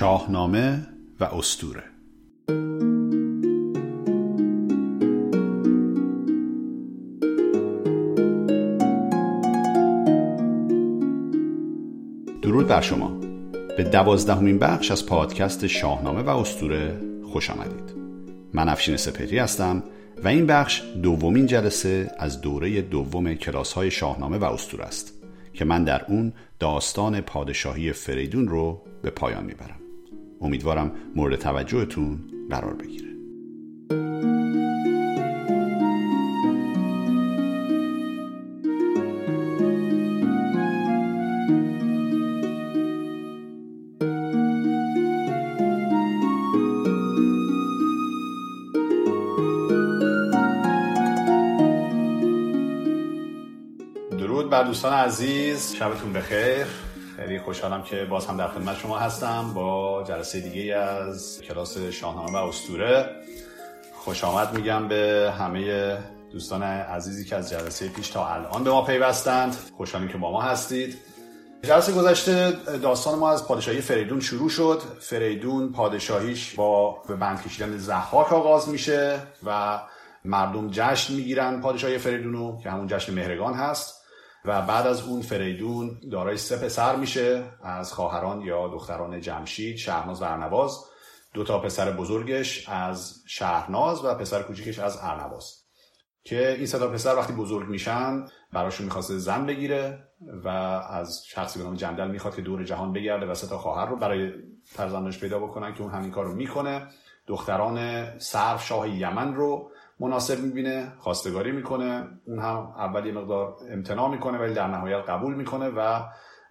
شاهنامه و استوره درود بر شما. به دوازدهمین بخش از پادکست شاهنامه و استوره خوش آمدید. من افشین سپهری هستم و این بخش دومین جلسه از دوره دوم کلاس های شاهنامه و استوره است که من در اون داستان پادشاهی فریدون رو به پایان می‌برم. امیدوارم مورد توجهتون قرار بگیره. درود بر دوستان عزیز. شبتون بخیر. خیلی خوشحالم که باز هم در خدمت شما هستم با جلسه دیگه از کلاس شاهنامه و استوره خوش آمد میگم به همه دوستان عزیزی که از جلسه پیش تا الان به ما پیوستند. خوشحالیم که با ما هستید. جلسه گذشته داستان ما از پادشاهی فریدون شروع شد. فریدون پادشاهیش با به بند کشیدن زحاک آغاز میشه و مردم جشن می‌گیرن پادشاهی فریدونو که همون جشن مهرگان هست. و بعد از اون فریدون دارای سه پسر میشه از خواهران یا دختران جمشید شهرناز و ارنواز. دو تا پسر بزرگش از شهرناز و پسر کوچیکش از ارنواز. که این سه پسر وقتی بزرگ میشن براشون می‌خواسته زن بگیره و از شخصی به نام جندل می‌خواد که دور جهان بگرده و سه تا خواهر رو برای فرزندش پیدا بکنن که اون همین کار رو می‌کنه. دختران صرف شاه یمن رو مناسب می‌بینه خواستگاری می‌کنه. اون هم اول یه مقدار امتناع می‌کنه ولی در نهایت قبول می‌کنه و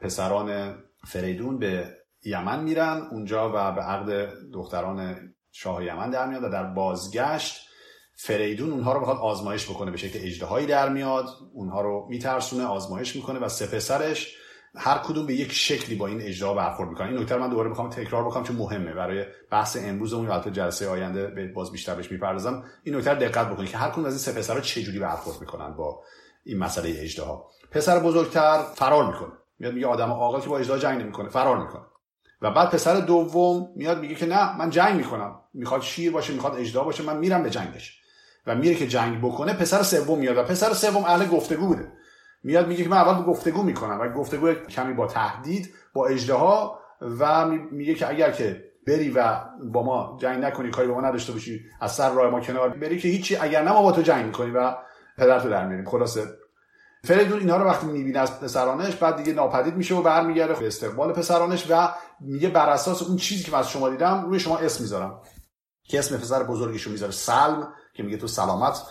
پسران فریدون به یمن میرن. اونجا و به عقد دختران شاه یمن در میاد و در بازگشت فریدون اونها رو بخواد آزمایش بکنه به شکل اجدهایی در میاد. اونها رو میترسونه آزمایش می‌کنه و سه پسرش هر کدوم به یک شکلی با این اجرا برخورد می‌کنن. این نکته من دوباره می‌خوام تکرار بکنم چون مهمه. برای بحث امروزمون یا البته جلسه آینده به باز بیشتر بهش می‌پردازم. این نکته دقت بکنید که هر کدوم از این سه پسرها چه جوری برخورد می‌کنن با این مسئله اجدها پسر بزرگتر فرار می‌کنه. میاد میگه آدم عاقل که با اجدا جنگ نمی‌کنه فرار می‌کنه. و بعد پسر دوم میاد میگه که نه من جنگ می‌کنم. می‌خواد شیر باشه می‌خواد اجدا باشه من میرم به جنگش. و میره که جنگ بکنه پسر سوم میاد. و پسر سوم اهل گفتگو بوده. میاد میگه که من اول گفتگو می‌کنم. و گفتگو کمی با تهدید با اجدها و میگه که اگر که بری و با ما جنگ نکنی کاری با ما نداشته باشی از سر راه ما کنار بری که هیچی. اگر نه ما با تو جنگ می‌کنی و پدرتو در میاریم. خلاصه. فریدون اینها رو وقتی می‌بینه از پسرانش بعد دیگه ناپدید میشه و برمیگرده به استقبال پسرانش و میگه بر اساس اون چیزی که من از شما دیدم روی شما اسم می‌ذارم. که اسم پسر بزرگش رو می‌ذاره. سلم. که میگه تو سلامت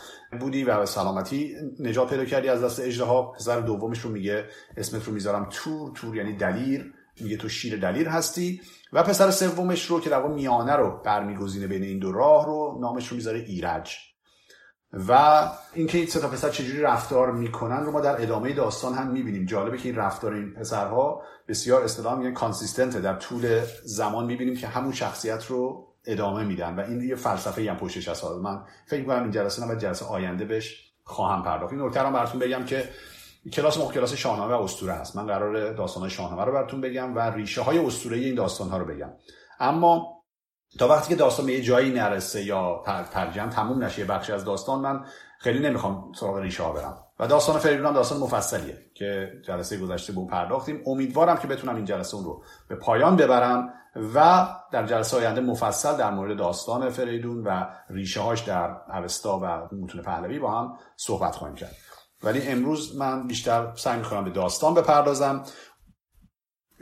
بودی و به سلامتی نجات پیدا کردی. از دست اجدها پسر دومش رو میگه اسمت رو می‌ذارم تور. تور یعنی دلیر. میگه تو شیر دلیر هستی. و پسر سومش رو که در واقع میانه رو برمیگزینه بین این دو راه رو نامش رو می‌ذاره ایرج. و اینکه این سه تا پسر چجوری رفتار می‌کنن رو ما در ادامه داستان هم می‌بینیم. جالبه که این رفتار این پسرها بسیار اصطلاح میگن کانسیستنته در طول زمان می‌بینیم که همون شخصیت رو ادامه میدن. و این یه فلسفه هم پشتش هست. من فکر می‌کنم این جلسه نه جلسه آینده بهش خواهم پرداخت. این نکته رو براتون بگم که کلاس ما کلاس شاهنامه و اسطوره هست. من قرار داستان شاهنامه رو براتون بگم و ریشه های اسطوره این داستان ها رو بگم. اما تا وقتی که داستان به یه جایی نرسه یا ترجمه تموم نشه بخشی از داستان من خیلی نمی‌خوام سراغ ریشه ها برم. و داستان فریدون داستان مفصلیه که جلسه گذشته به اون پرداختیم. امیدوارم که بتونم این جلسه اون رو به پایان ببرم و در جلسه آینده مفصل در مورد داستان فریدون و ریشه هاش در اوستا و متون پهلوی با هم صحبت خواهیم کرد. ولی امروز من بیشتر سعی می‌کنم به داستان بپردازم.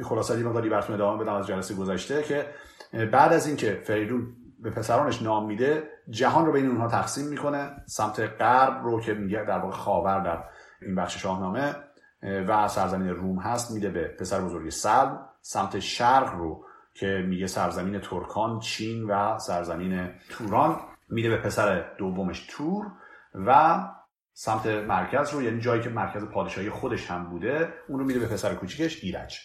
خلاصه یه مقداری براتون ادامه بدم از جلسه گذشته که بعد از اینکه فریدون به پسرانش نام میده جهان رو بین اونها تقسیم می‌کنه سمت غرب رو که میگه در واقع خاور در این بخش شاهنامه و سرزمین روم هست میده به پسر بزرگ سلم سمت شرق رو که میگه سرزمین ترکان چین و سرزمین توران میده به پسر دومش تور. و سمت مرکز رو یعنی جایی که مرکز پادشاهی خودش هم بوده اون رو میده به پسر کوچیکش ایرج.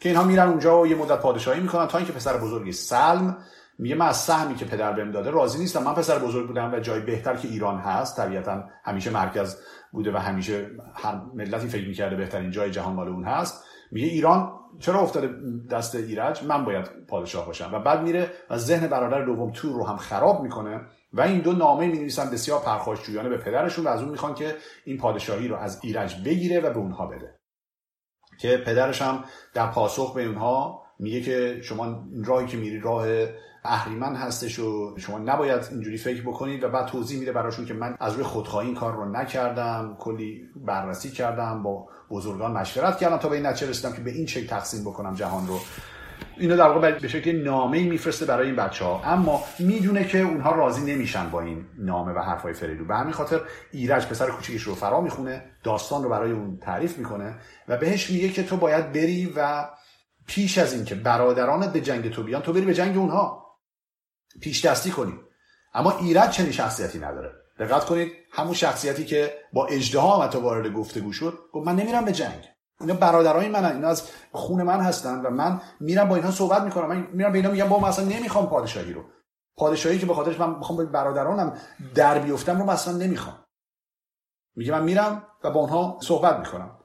که اینها میرن اونجا و یه مدت پادشاهی می‌کنن تا اینکه پسر بزرگی سلم میگه من از سهمی که پدر بهم داده راضی نیستم. من پسر بزرگ بودم و جای بهتر که ایران هست. طبیعتا همیشه مرکز بوده و همیشه هر ملتی فکر می‌کرده بهترین جای جهان مال اون هست. میگه ایران چرا افتاده دست ایرج؟ من باید پادشاه باشم. و بعد میره و ذهن برادر دوم تور رو هم خراب می‌کنه و این دو نامه می نویسن بسیار پرخاشجویانه به پدرشون و از اون می‌خوان که این پادشاهی رو از ایرج بگیره و به اونها بده. که پدرش هم در پاسخ به اونها میگه که شما راهی که میری راه اهریمن هستش و شما نباید اینجوری فکر بکنید و بعد توضیح میده براشون که من از روی خودخواهی این کار رو نکردم کلی بررسی کردم با بزرگان مشورت کردم تا به این نتیجه رسیدم که به این شکل تقسیم بکنم جهان رو. اینو در واقع به شکل نامه میفرسته برای این بچه ها اما می‌دونه که اونها راضی نمیشن با این نامه و حرفای فریدون. به همین خاطر ایرج پسر کوچیکش رو فرا می‌خونه داستان رو برای اون تعریف می‌کنه و بهش میگه که تو باید بری و پیش از اینکه برادرانت به جنگ تو بیان تو بری به جنگ اونها. پیش دستی کنی. اما ایرج چنین شخصیتی نداره. دقت کنید همون شخصیتی که با اجدها تو وارد گفتگو شد گفت من نمیرم به جنگ. اینا برادرای منن اینا از خون من هستن و من میرم با اینها صحبت می‌کنم. من میرم به اینا میگم با من اصلا نمی‌خوام پادشاهی رو. پادشاهی که به خاطرش من می‌خوام با برادرانم در بیفتم رو مثلا نمی‌خوام. میگه من میرم و با اونها صحبت می‌کنم.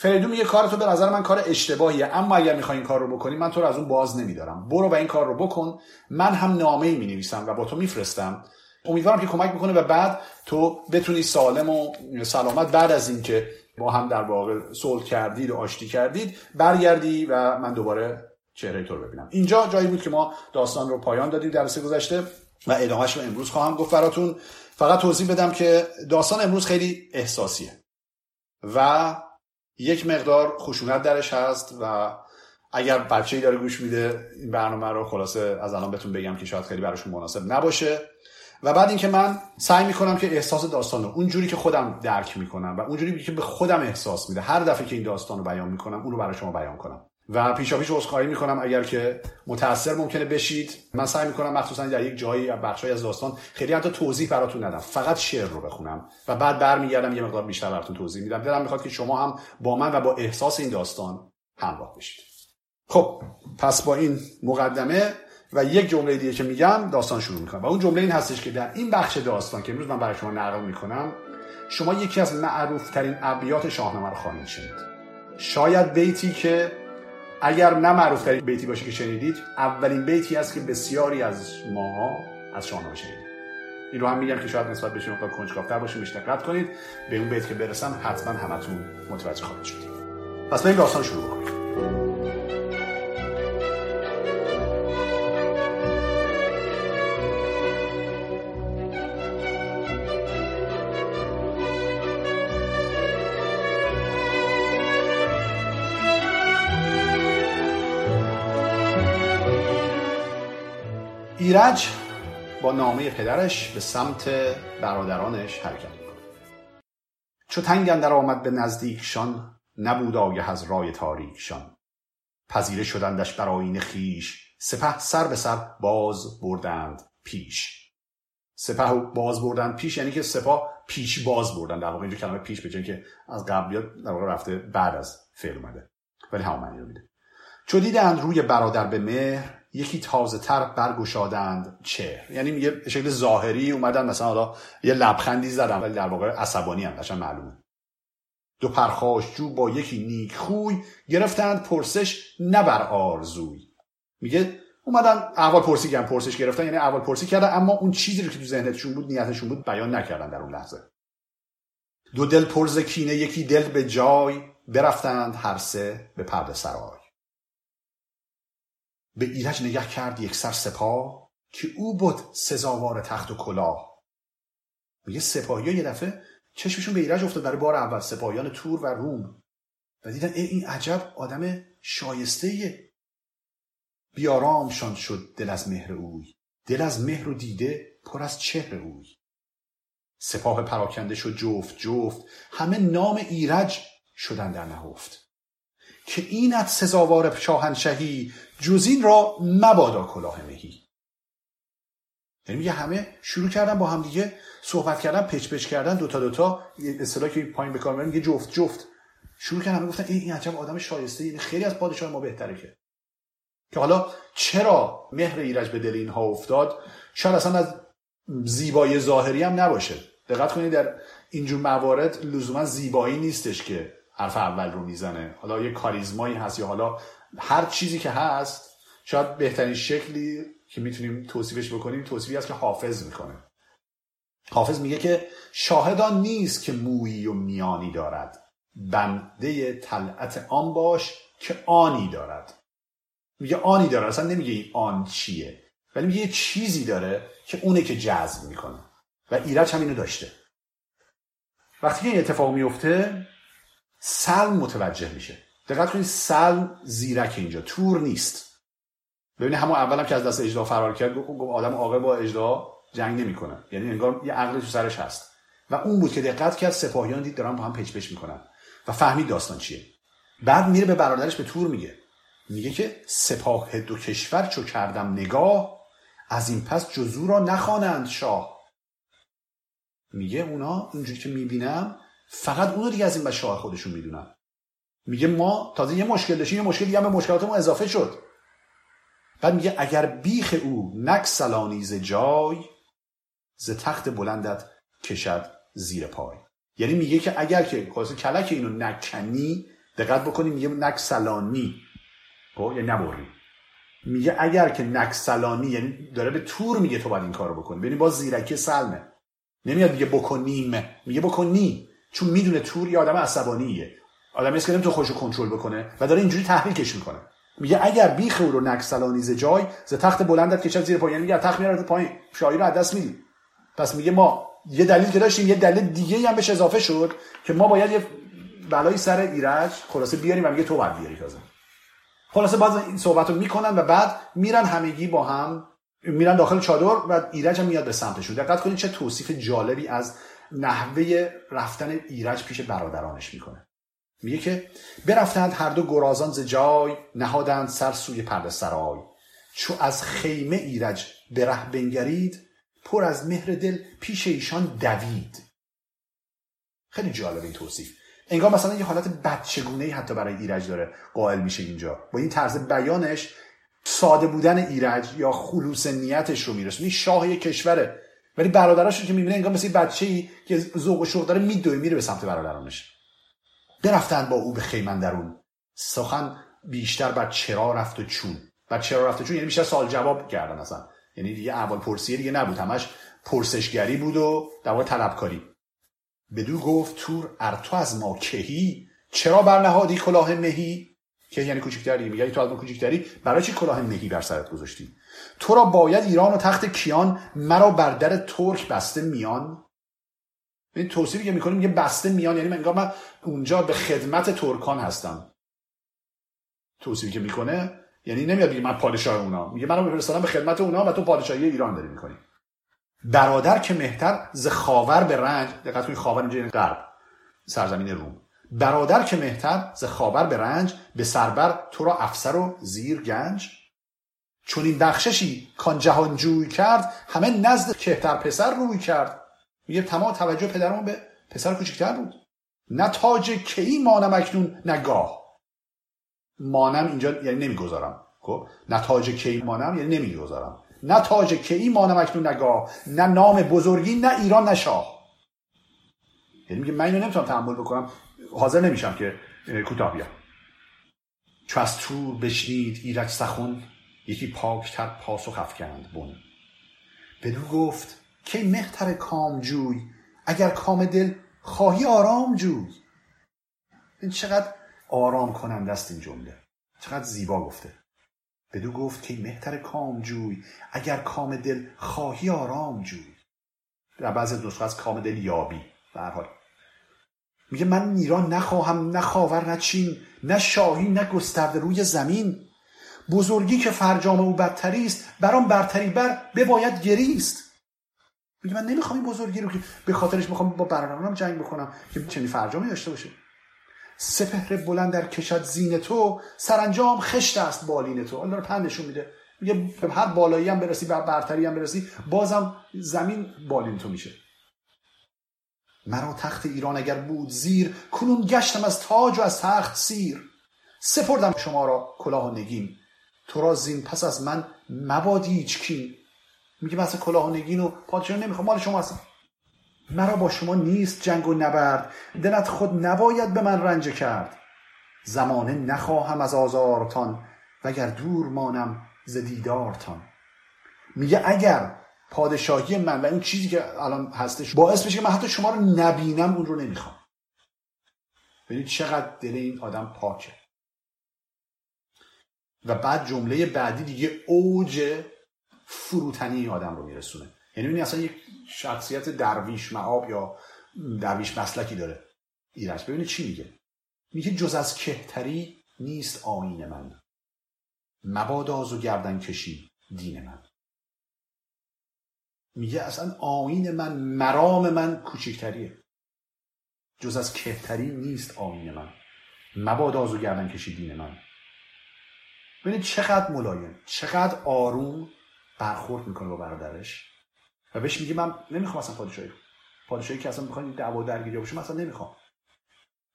فریدون میگه کار تو به نظر من کار اشتباهیه. اما اگر می‌خوای این کار رو بکنی من تو رو از اون باز نمیدارم. برو و این کار رو بکن. من هم نامه ای می نویسم و با تو میفرستم. امیدوارم که کمک می‌کنه و بعد تو بتونی سالم و سلامت بعد از اینکه با هم در واقع صلح کردید و آشتی کردید برگردی و من دوباره چهره تو رو ببینم. اینجا جایی بود که ما داستان رو پایان دادیم درس گذشته و ادامهش رو امروز خواهم گفت براتون. فقط توضیح بدم که داستان امروز خیلی احساسیه و یک مقدار خشونت درش هست و اگر بچه ای داره گوش میده این برنامه رو خلاصه از الان بهتون بگم که شاید خیلی براشون مناسب نباشه. و بعد اینکه من سعی می‌کنم که احساس داستان رو اونجوری که خودم درک می‌کنم و اونجوری که به خودم احساس میده هر دفعه که این داستان رو بیان می‌کنم اون رو برای شما بیان کنم. و پیشا پیش عذرخواهی می‌کنم اگر که متاثر ممکنه بشید. من سعی می‌کنم مخصوصا در یک جایی بخشی از داستان خیلی حتی توضیح براتون ندم. فقط شعر رو بخونم و بعد برمیگردم یه مقدار بیشتر براتون توضیح میدم. دلم می‌خواد که شما هم با من و با احساس این داستان همراه بشید. خب پس با این مقدمه و یک جمله دیگه که میگم داستان شروع می‌کنم. و اون جمله این هستش که در این بخش داستان که امروز من برای شما نقل می‌کنم شما یکی از معروف ترین ابیات شاهنامه رو خواهید شنید. شاید بیتی که اگر نه معروف ترین بیتی باشه که شنیدید اولین بیتی است که بسیاری از ماها از شاهنامه شنیدید این رو هم میگم که شاید نسبت بهش مقدار کنجکاوتر باشیم بیشتر دقت کنید. به اون بیت که برسم حتما همتون متوجه خواهید شد پس بریم داستان شروع کنیم ایرج با نامه پدرش به سمت برادرانش حرکت می‌کنه چو تنگ اندر آمد به نزدیکشان نبود آگه از رای تاریکشان. پذیره شدندش بر آیین خیش سپه سر به سر باز بردند پیش. سپه باز بردند پیش یعنی که سپاه پیش باز بردن در واقع اینجا کلمه پیش به که از قبل بیاد در واقع رفته بعد از فعل اومده. ولی همون معنی رو میده. چو دیدند روی برادر به مهر یکی تازه تر برگشادند چهر. یعنی یه شکل ظاهری اومدن مثلا حالا یه لبخندی زدن ولی در واقع عصبانی هم قشنگ معلومه دو پرخاشجو با یکی نیک خوی گرفتند پرسش نبر آرزوی. میگه اومدن اول پرسی کردن پرسش گرفتن یعنی اول پرسی کردن اما اون چیزی که تو ذهنشون بود نیتشون بود بیان نکردن در اون لحظه. دو دل پرز کینه یکی دل به جای برفتند هر سه به پرده سرای. به ایرج نگه کرد یک سر سپاه که او بود سزاوار تخت و کلاه. میگه سپاهی یه دفعه چشمشون به ایرج افتاد برای بار اول سپاهیان تور و روم. و دیدن ای این عجب آدم شایسته بیارامشان شد دل از مهر اوی. دل از مهر و دیده پر از چهر اوی. سپاه پراکنده شد جفت جفت. همه نام ایرج شدن در نهفت. که اینت سزاوار شاهنشهی جز این را مبادا کلاه مهی. یعنی میگه همه شروع کردن با هم دیگه صحبت کردن پچ پچ کردن دوتا دوتا اصطلاح که پایین بکار میگه جفت جفت. شروع کردن گفتن این عجب آدم شایسته این خیلی از پادشاه ما بهتره که. که حالا چرا مهر ایرج به دل اینها افتاد؟ شاید اصلا از زیبایی ظاهری هم نباشه. دقت کنید در اینجور موارد لزوما زیبایی نیستش که حرف اول رو می‌زنه. حالا یه کاریزمایی هست یا حالا هر چیزی که هست شاید بهترین شکلی که می‌تونیم توصیفش بکنیم توصیفی هست که حافظ می‌کنه. حافظ میگه که شاهدان نیست که مویی و میانی دارد. بنده طلعت آن باش که آنی دارد. میگه آنی داره اصلا نمیگه این آن چیه. ولی میگه یه چیزی داره که اونه که جذب می‌کنه. و ایرج هم اینو داشته. وقتی این اتفاق میفته سلم متوجه میشه. دقت کنید سلم زیرک اینجا. تور نیست. ببینید همون اولم که از دست اجدا فرار کرد گفت آدم عاقل با اجدا جنگ نمی‌کنه. یعنی انگار یه عقلی تو سرش هست. و اون بود که دقت کرد سپاهیان دید دارن با هم پچ پچ می‌کنن. و فهمید داستان چیه. بعد میره به برادرش به تور میگه. میگه که سپاه دو کشور چو کردم نگاه از این پس جزو را نخوانند شاه. میگه اونا اونجوری که می‌بینم فقط اونو دیگه از این شاه خودشون می‌دونن. میگه ما تازه یه مشکل داشتیم یه مشکل دیگه هم به مشکلاتمون اضافه شد. بعد میگه اگر بیخ او نکسلانی ز جای ز تخت بلندت کشد زیر پای. یعنی میگه که اگر که خلاص کلک اینو نکنی دقت بکنی میگه نکسلانی. خب یعنی نبری میگه اگر که نکسلانی یعنی داره به تور میگه تو باید این کارو بکنی. ببین با زیرکی سلمه. نمیاد میگه بکنیم. میگه بکنی. چون می‌دونه تور یه آدم عصبانیه. آدم است که تو خوشو کنترل بکنه و داره اینجوری تحریکش می‌کنه. میگه اگر بیخ او رو نکسلانی ز جای ز تخت بلندت کشد زیر پای یعنی میگه تخت میاره پایین. شاهی رو از دست میدی. پس میگه ما یه دلیل که داشتیم یه دلیل دیگه هم بهش اضافه شد که ما باید یه بلایی سر ایرج خلاصه بیاریم و میگه تو باید بیاری تازه. خلاصه باز این صحبت رو می‌کنن و بعد میرن همگی با هم میرن داخل چادر و ایرج هم میاد به سمتشون دقت کنید چه توصیف جالبی از نحوه رفتن ایرج پیش برادرانش می‌کنه. میگه که برفتند هر دو گرازان ز جای نهادند سر سوی پرده سرای. چو از خیمه ایرج به ره بنگرید پر از مهر دل پیش ایشان دوید. خیلی جالب این توصیف. انگار مثلا یه حالت بچگونه حتی برای ایرج داره قائل میشه اینجا. با این طرز بیانش ساده بودن ایرج یا خلوص نیتش رو میرسونه. این شاه کشوره. ولی برادرش رو که می‌بینه انگار مثل بچه ای که ذوق و شوق داره میدوه میره به سمت برادرانش. برفتن با او به خیمندرون. سخن بیشتر بر چرا رفت و چون. بر چرا رفت و چون یعنی بیشتر سوال جواب کردن اصلا. یعنی دیگه اول پرسیه دیگه نبود. همش پرسشگری بود و در واقع طلبکاری. بدو گفت تور ارتو از ما کهی؟ چرا برنهادی کلاه مهی؟ که یعنی کوچکتری. میگه تو از ما کوچکتری برای چی کلاه مهی بر سرت گذاشتی؟ تو را باید ایران و تخت کیان مرا بر در ترک بسته میان؟ این توصیفی که می‌کنیم یه بسته میان یعنی من اونجا به خدمت ترکان هستم. توصیفی که می‌کنه یعنی نمیاد بگه من پادشاه اونا. میگه منو بفرستادم به خدمت اونا و تو پادشاهی ایران داری می‌کنی. برادر که مهتر ز خاور به رنج دقت کنید خاور اینجا یعنی غرب سرزمین روم. برادر که مهتر ز خاور به رنج به سربر تو را افسر و زیر گنج. چون این بخششی کان جهان جوی کرد همه نزد کهتر پسر روی کرد. میگه تمام توجه پدرمون به پسر کوچکتر بود. نه تاج کی مانم اکنون نگاه مانم اینجا یعنی نمی‌گذارم. خب؟ نه تاج کی مانم یعنی نمی‌گذارم. نه تاج کی مانم اکنون نگاه نه نام بزرگی نه ایران نه شاه. یعنی میگه من اینو نمی‌تونم تحمل بکنم. حاضر نمیشم که کوتاه بیام. چو از تور بشنید ایرج سخن یکی پاکتر پاسخ افکند بن. بدو گفت کی مهتر کام جوی اگر کام دل خواهی آرام جوی. این چقدر آرام کننده است این جمله. چقدر زیبا گفته. بدو گفت که مهتر کام جوی اگر کام دل خواهی آرام جوی. در بعضی نسخه از کام دل یابی. به هر حال. میگه من ایران نخواهم نه خاور نه چین نه شاهی نه گسترده روی زمین. بزرگی که فرجام او بدتری است برام برتری بر بباید گریست میگه من نمی‌خوام این بزرگی رو که به خاطرش می‌خوام با برادرانم جنگ بکنم که چنین فرجامی داشته باشه. سپهر بلند در کشد زین تو سرانجام خشت است بالین تو. الله رو پندشون میده. میگه به هر بالایی هم برسی به برتری هم برسی بازم زمین بالین تو میشه. مرا تخت ایران اگر بود زیر کنون گشتم از تاج و از تخت سیر. سپردم شما را کلاه و نگین. تو را زین پس از من مبادی هیچ کین میگه مثلا کلاه نگین و پادشاه نمی‌خوام مال شما هستم مرا با شما نیست جنگ و نبرد. دلت خود نباید به من رنج کرد. زمانه نخواهم از آزارتان وگر دور مانم ز دیدارتان. میگه اگر پادشاهی من و این چیزی که الان هستش باعث بشه که من حتی شما رو نبینم اون رو نمی‌خوام. ببینید چقدر دل این آدم پاکه. و بعد جمله بعدی دیگه اوج فروتنی آدم رو میرسونه. یعنی این اصلا یک شخصیت درویش معاب یا درویش مسلکی داره ایرج. ببینید چی میگه. میگه جز از کهتری نیست آین من. مباداز و گردن کشی دین من. میگه اصلا آین من مرام من کوچکتریه. جز از کهتری نیست آین من. مباداز و گردن کشی دین من. ببینید چقدر ملایم چقدر آروم برخورد می‌کنه با برادرش. و بهش میگه من نمی‌خوام اصلا پادشاهی پادشاهی که اصلا می‌خوان دعوا درگیری باشه من اصلا نمی‌خوام.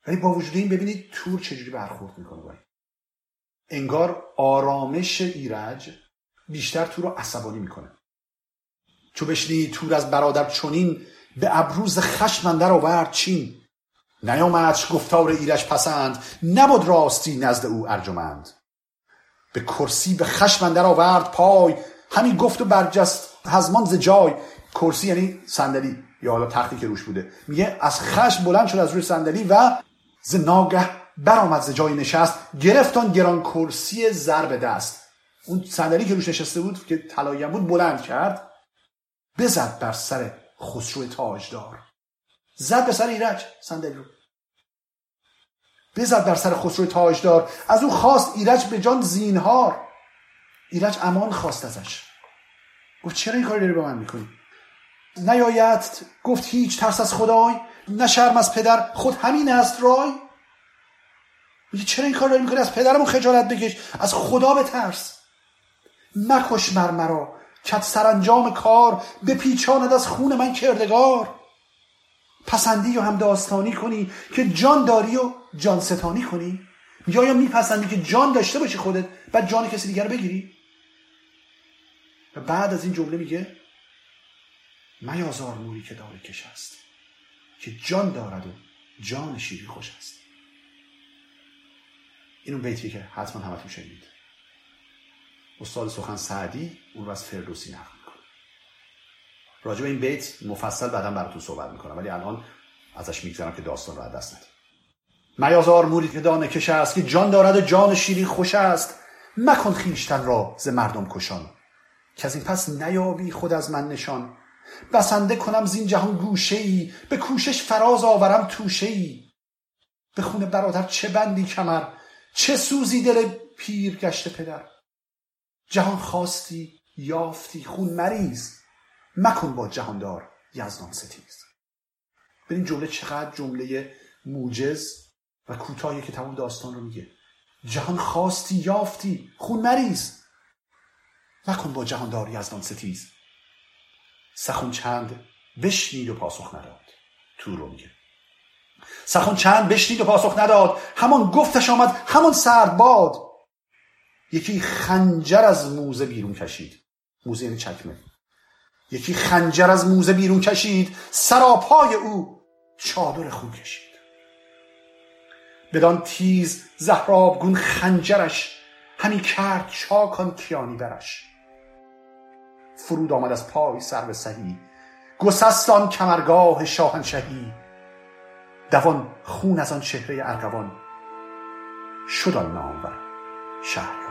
ولی با وجود این ببینید تور چجوری برخورد می‌کنه با انگار آرامش ایرج بیشتر تور رو عصبانی می‌کنه. چو بشنید تور از برادر چونین به ابروز خشم در آورد چین. نیامدش گفتار ایرج پسند نبود راستی نزد او ارجمند. به کرسی به خشم در آورد پای. همین گفت و برجست هزمان ز جای. کرسی یعنی صندلی. یا حالا تختی که روش بوده. میگه از خشم بلند شد از روی صندلی و ز ناگه برآمد ز جای نشست. گرفتان گران کرسی زر به دست. اون صندلی که روش نشسته بود که طلایی بود بلند کرد. بزد بر سر خسرو تاجدار. زد به سر ایرج صندلی رو. بزد بر سر خسرو تاجدار. از او خواست ایرج به جان زینهار. ایرج امان خواست ازش. گفت چرا این کاری داری به من می‌کنی؟ نیایت. گفت هیچ ترس از خدای نه شرم از پدر. خود همین است رای. میگه چرا این کار داری می‌کنی؟ از پدرمون خجالت بکش. از خدا به ترس. مکش مر مرا. کت سرانجام کار. پیچاند از خون من کردگار. پسندی و هم داستانی کنی که جان داری و جان ستانی کنی؟ یا یا میپسندی که جان داشته باشی خودت بعد جان کسی دیگر بگیری؟ و بعد از این جمله میگه میازار موری که داره کش است که جان دارد و جان شیری خوش است. این اون بیتی که حتما همتون شنید استاد سخن سعدی اون رو از فردوسی نقل راجع به این بیت مفصل بعدا براتون صحبت می‌کنم ولی الان ازش می‌گذارم که داستان رو دست ندید میازار موری که دانه کش است که جان دارد و جان شیری خوش است. مکن خیشتن را ز مردم کشان. که از این پس نیابی خود از من نشان. بسنده کنم زین جهان گوشه ای به کوشش فراز آورم توشه ای به خون برادر چه بندی کمر؟ چه سوزی دل پیر گشته پدر؟ جهان خواستی یافتی خون مریض مکن با جهاندار یزدان ستیز. ببین جمله چقدر جمله موجز و کوتاهی که تمام داستان رو میگه. جهان خواستی یافتی خون مریض. مکن با جهاندار یزدان ستیز. سخون چند بشنید و پاسخ نداد. تو رو میگه. سخون چند بشنید و پاسخ نداد. همان گفتش آمد همان سرد باد. یکی خنجر از موزه بیرون کشید. موزه یعنی چکمه. یکی خنجر از موزه بیرون کشید سراپای او چادر خون کشید. بدان تیز زهرابگون خنجرش همی کرد چاکان کیانی برش فرود آمد از پای سر به سهی گسستان کمرگاه شاهنشهی. دوان خون از آن چهره ارغوان شد آن نامور شهریار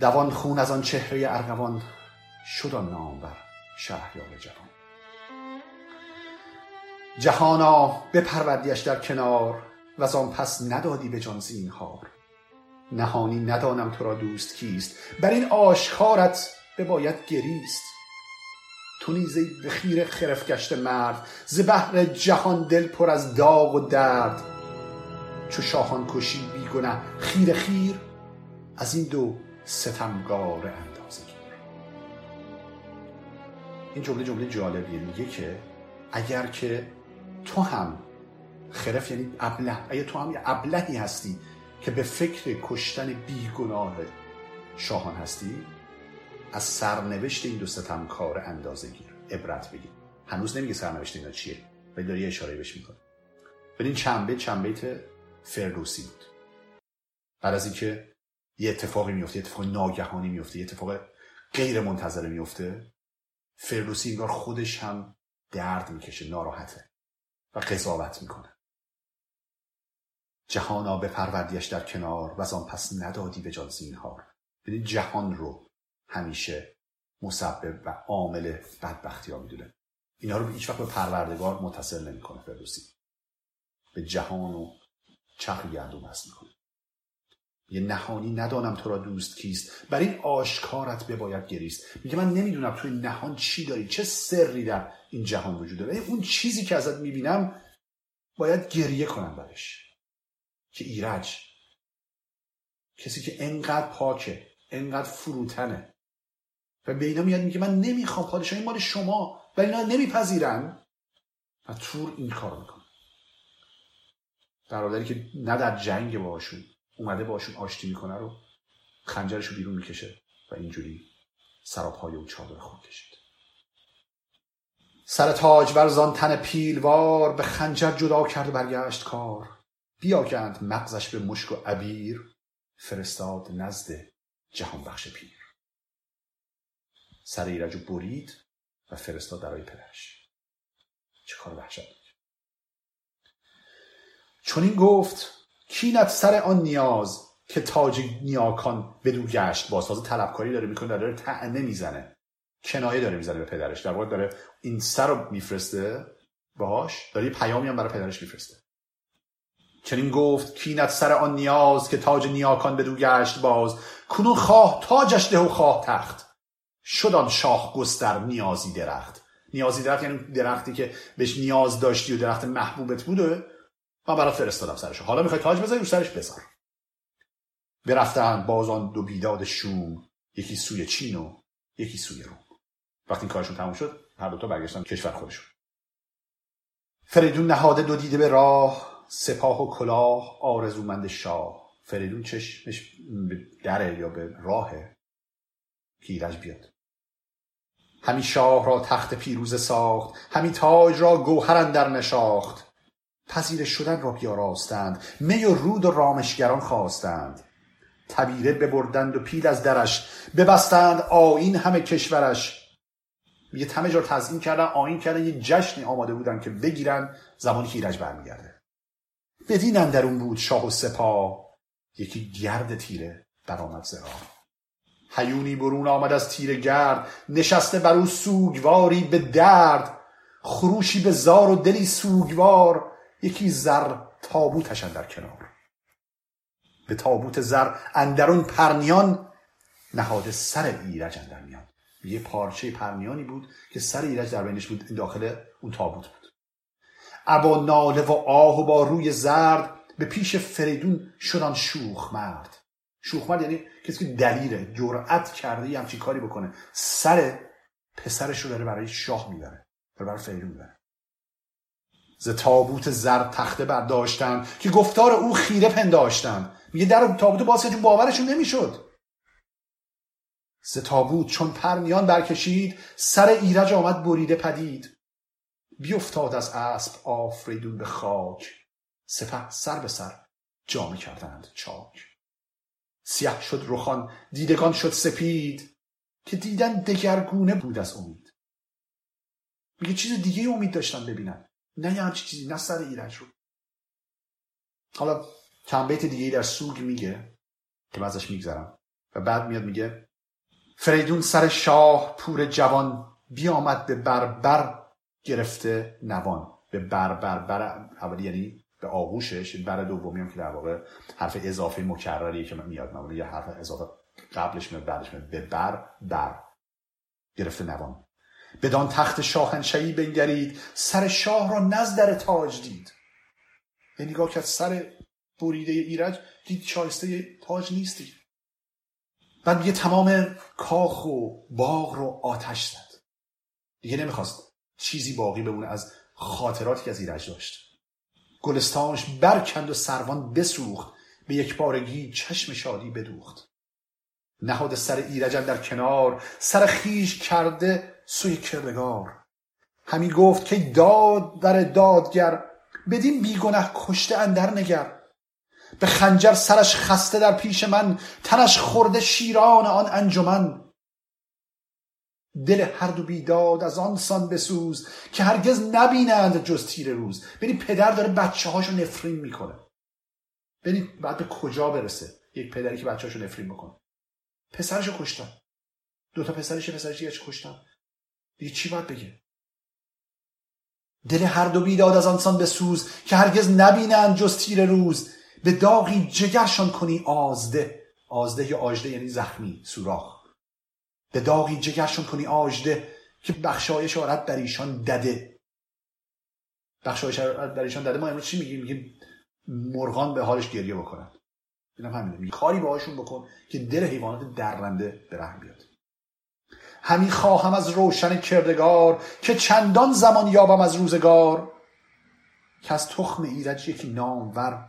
دوان خون از آن چهره ارغوان شد آن نامور شهریار جوان. جهانا بپروردیش در کنار و آن پس ندادی به جان زینهار. نهانی ندانم تو را دوست کیست بر این آشکارت بباید گریست. تو نیزه به خیر خرف گشته مرد ز بحر جهان دل پر از داغ و درد. چو شاهان کشی بی گنه خیر خیر از این دو ستمگار اندازه این جمله جمله جالبیه. میگه که اگر که تو هم خرف یعنی ابله اگر تو هم یه ابلهی هستی که به فکر کشتن بیگناه شاهان هستی از سرنوشت این دو ستمکار اندازه گیر. عبرت بگیر هنوز نمیگه سرنوشت اینا چیه. ولی داره یه اشاره بهش می‌کنه ببین چند بیت فردوسی بود. بعد از اینکه یه اتفاقی میفته یه اتفاق ناگهانی میفته یه اتفاق غیر منتظره میفته. فردوسی انگار خودش هم درد می‌کشه ناراحته و قضاوت می‌کنه. جهانا به پروردیش در کنار و آن پس ندادی به جان زینهار. یعنی جهان رو همیشه مسبب و عامل بدبختی ها می‌دونه. اینا رو هیچ وقت به پروردگار متصل نمی‌کنه فردوسی. به جهان و چقی گندم هست می‌کنه. یه نهانی ندانم تو را دوست کیست. برای این آشکارت بباید گریست. میگه من نمی‌دونم توی نهان چی داری. چه سری در این جهان وجود داره. اون چیزی که ازت می‌بینم باید گریه کنم برش. که ایرج کسی که انقدر پاکه انقدر فروتنه. و به اینا میاد میگه من نمی‌خوام پادشاهی مال شما و اینا نمیپذیرن. و تور این کار می‌کنه. در که نه در جنگ باشون اومده باشون آشتی می‌کنه رو خنجرش رو بیرون می‌کشه و اینجوری سراپای او چادر خود کشید. سر تاج زان تن پیلوار به خنجر جدا کرد برگشت کار. بیاگند مغزش به مشک و عبیر فرستاد نزد جهان بخش پیر. سر ایرج برید و فرستاد درای پدرش. چه کار وحشت چون این گفت کینت سر آن نیاز که تاج نیاکان بدو گشت باز. تازه طلبکاری داره می‌کنه داره تعنه می‌زنه. کنایه داره می‌زنه به پدرش. در واقع داره این سر رو میفرسته. باهاش داره یه پیامی هم برای پدرش میفرسته. چنین گفت کینت سر آن نیاز که تاج نیاکان بدو گشت باز. کنون خواه تاجش ده و خواه تخت. شدان شاخ گستر نیازی درخت. نیازی درخت یعنی درختی که بهش نیاز داشتی و درخت محبوبت بوده. من برات فرستادم سرش حالا می‌خوای تاج بذاری رو سرش بذار برفتن بازان دو بیداد شوم یکی سوی چین و یکی سوی روم. وقتی این کارشون تموم شد هر دوتا برگشتن کشور خودشون. فریدون نهاده دو دیده به راه سپاه و کلاه آرزومند شاه. فریدون چشمش به دره یا به راهه. که ایرج بیاد. همی شاه را تخت پیروز ساخت. همی تاج را گوهر در نشاخت. پذیر شدن را بیاراستند. می و رود و رامشگران خواستند. تبیره ببردند و پیل از درش. ببستند آین همه کشورش. یه همه جا تزیین کردن آین کردن یه جشنی آماده بودن که بگیرن زمانی که ایرج برمیگرده. بدین اون بود شاه و سپاه یکی گرد تیره برآمد ز هیونی برون آمد از تیره گرد. نشسته بر او سوگواری به درد. خروشی به زار و دلی سوگوار. یکی زر تابوتش در کنار. به تابوت زر اندرون پرنیان نهاده سر ایرج اندر میان. یه پارچه پرنیانی بود که سر ایرج در بینش بود داخل اون تابوت بود. ابا ناله و آه و با روی زرد به پیش فریدون شدن شوخ مرد شوخ مرد یعنی کسی که دلیره جرأت کرده یه همچین کاری بکنه. سر پسرش رو داره برای شاه می‌بره برای فریدون می‌بره. ز تابوت زر تخته برداشتن که گفتار او خیره پنداشتن. میگه در تابوت باز چون باورشون نمی‌شد. ز تابوت چون پرمیان برکشید سر ایرج آمد بریده پدید. بیفتاد از اسب آفریدون به خاک. سپه سر به سر جامه کردند چاک. سیه شد رخان دیدگان شد سپید. که دیدن دگرگونه بود از امید. میگه چیز دیگه امید داشتن ببینن. نه یه همچی چیزی نه سر ایرج رو. حالا چند بیت دیگه در سوگ میگه که ازش میگذرم. و بعد میاد میگه فریدون سر شاه پور جوان بیامد به بربر گرفته نوان. به بربر بر اولی یعنی به آغوشش بر دومی هم که در واقع حرف اضافه مکرریه که میاد. معمولا یه حرف اضافه قبلش میاد بعدش میاد. به بر بر گرفته نوان. بدان تخت شاهنشهی بنگرید سر شاه را نزدر تاج دید. یه نگاه کرد سر بریده ایرج دید شایسته تاج نیستی. بعد میگه تمام کاخ و باغ رو آتش زد. دیگه نمی‌خواست چیزی باقی بمونه از خاطراتی که از ایرج داشت. گلستانش برکند و سروان بسوخت به یک بارگی چشم شادی بدوخت. نهاد سر ایرجن در کنار سر خیش کرده سوی کردگار. همی گفت که داد در دادگر بدین بیگنه کشته اندر نگر. به خنجر سرش خسته در پیش من تنش خورده شیران آن انجمن. دل هر دو بیداد از آن سان بسوز که هرگز نبینند جز تیر روز. ببین پدر داره بچه هاشو نفرین می‌کنه. ببین بعد به کجا برسه یک پدری که بچه هاشو نفرین می‌کنه. پسرشو کشتن. دوتا پسرش پسرش یه کشتن؟ دیگه چی باید بگه؟ دل هر دو بیداد از آنسان به سوز که هرگز نبینند جز تیر روز. به داغی جگرشان کنی آزده. آزده یا آجده یعنی زخمی سوراخ. به داغی جگرشان کنی آجده که بخشایش آرد بر ایشان دده. بخشایش آرد بر ایشان دده. ما امروز چی میگیم؟ میگیم مرغان به حالش گریه بکنن. اینم همینه. کاری باهاشون بکن که دل حیوانات درنده به رحم بیاد. همی خواهم از روشن کردگار که چندان زمان یابم از روزگار. که از تخم ایرج یکی نامور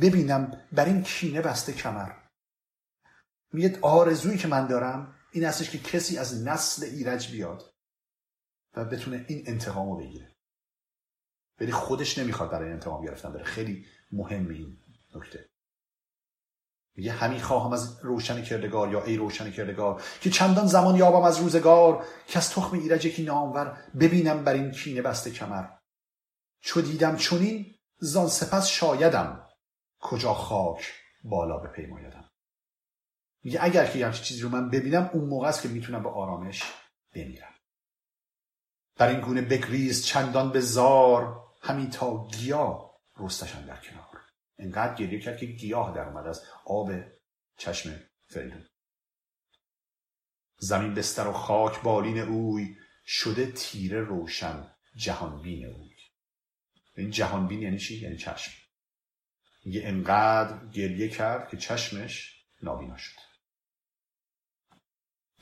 ببینم بر این کینه بسته کمر. میگه آرزویی که من دارم این هستش که کسی از نسل ایرج بیاد و بتونه این انتقامو بگیره. ولی خودش نمی‌خواد برای انتقام گرفتن بره. خیلی مهم این نکته. میگه همین خواهم از روشن کردگار یا ای روشن کردگار که چندان زمان یابم از روزگار که از تخم ایرج یکی نامور ببینم بر این کینه بسته کمر. چو دیدم چونین زان سپس شایدم کجا خاک بالا به پیمایدم میگه اگر که همچین چیزی رو من ببینم اون موقع است که می‌تونم به آرامش بمیرم. بر این گونه بگریز چندان به زار همین تا گیا رستشن در کنار. انقدر گریه کرد که گیاه در اومد از آب چشم فریدون. زمین بستر و خاک بالین اوی شده تیره روشن جهانبین اوی. این جهانبین یعنی چی؟ یعنی چشم. میگه انقدر گریه کرد که چشمش نابینا شد.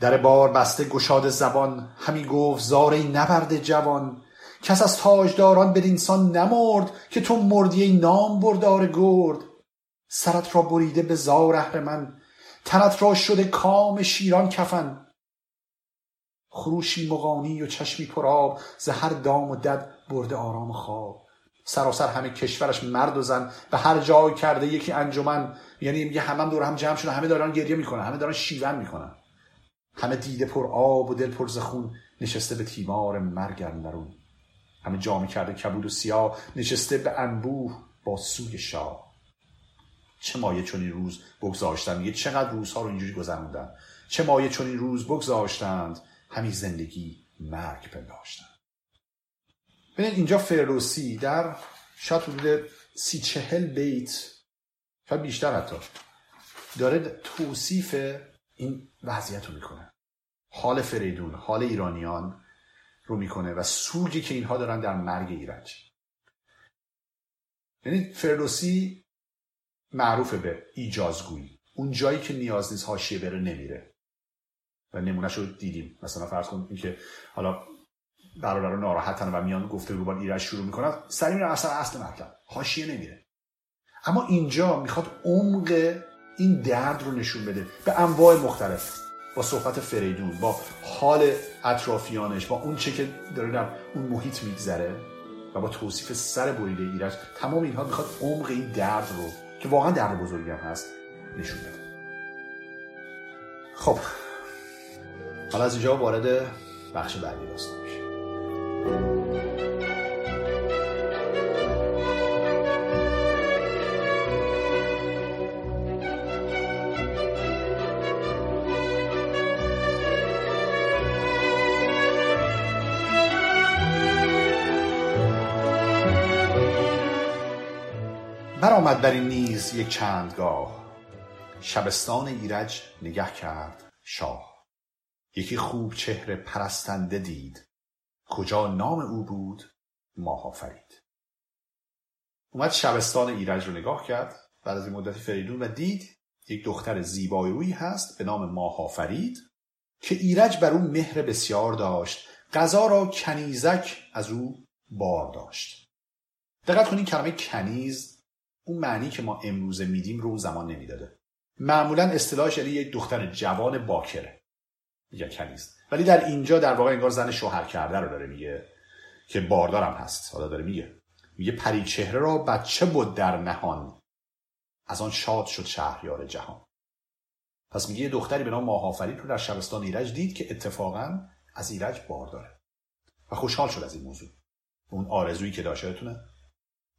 در بار بسته گشاد زبان همی گفت زاره نبرد جوان کس از تاجداران بدینسان نمرد که تو مردی نام بردار گرد. سرت را بریده به زار من تنت را شده کام شیران کفن. خروشی مغانی و چشمی پراب ز هر دام و دد برده آرام خواب. سراسر همه کشورش مرد و زن به هر جای کرده یکی انجمن. یعنی میگه همه هم دور هم جمع شدن همه دارن گریه می‌کنن همه دارن شیون می‌کنن. همه دیده پر آب و دل پر زخون نشسته به تیمار مرگ اندرون. همه جامه کرده کبود و سیاه نشسته به انبوه با سوی شاه. چه مایه چون این روز بگذاشتن میگه چقدر روزها رو اینجوری گذروندن چه مایه چون این روز بگذاشتند؟ همین زندگی مرگ پنداشتن ببینید اینجا فردوسی در شاید حدود سی چهل بیت شاید بیشتر حتی داره توصیف این وضعیت رو می‌کنه. حال فریدون حال ایرانیان رو می‌کنه و سوگی که اینها دارن در مرگ ایرج. یعنی فردوسی معروف به ایجازگویی. اون جایی که نیاز نیست حاشیه بره نمیره. و نمونهش رو دیدیم. مثلا فرض کن اینکه حالا برادر ناراحتن و میان گفته رو با ایرج شروع می‌کنن سری میره اصلا اصل مطلب. حاشیه نمیره. اما اینجا می‌خواد عمق این درد رو نشون بده. به انواع مختلف. با صحبت فریدون با حال اطرافیانش با اون چه که داره در اون محیط میگذره و با توصیف سر بریده ایرج تمام اینها می‌خواد عمق این درد رو که واقعا درد بزرگی هم هست نشون بده. خب حالا از اینجا وارد بخش بعدی داستان میشه برآمد بر این نیز یک چندگاه. شبستان ایرج نگه کرد شاه. یکی خوب چهره پرستنده دید. کجا نام او بود؟ ماه آفرید. اومد شبستان ایرج رو نگاه کرد. بعد از این مدتی فریدون و دید یک دختر زیبای روی هست به نام ماهافرید که ایرج بر او مهر بسیار داشت. غذا را کنیزک از او بار داشت. دقت کنید کلمه کنیز اون معنی که ما امروزه میدیم رو زمان نمی‌داده. معمولا اصطلاحش یعنی یک دختر جوان باکره یا کنیز ولی در اینجا در واقع انگار زن شوهر کرده رو داره میگه که باردارم هست. حالا داره میگه. میگه پری چهره را بچه بود در نهان. از آن شاد شد شهریار جهان. پس میگه یه دختری به نام ماهافرید رو در شبستان ایرج دید که اتفاقا از ایرج بارداره. و خوشحال شد از این موضوع. اون آرزویی که داشته یادتونه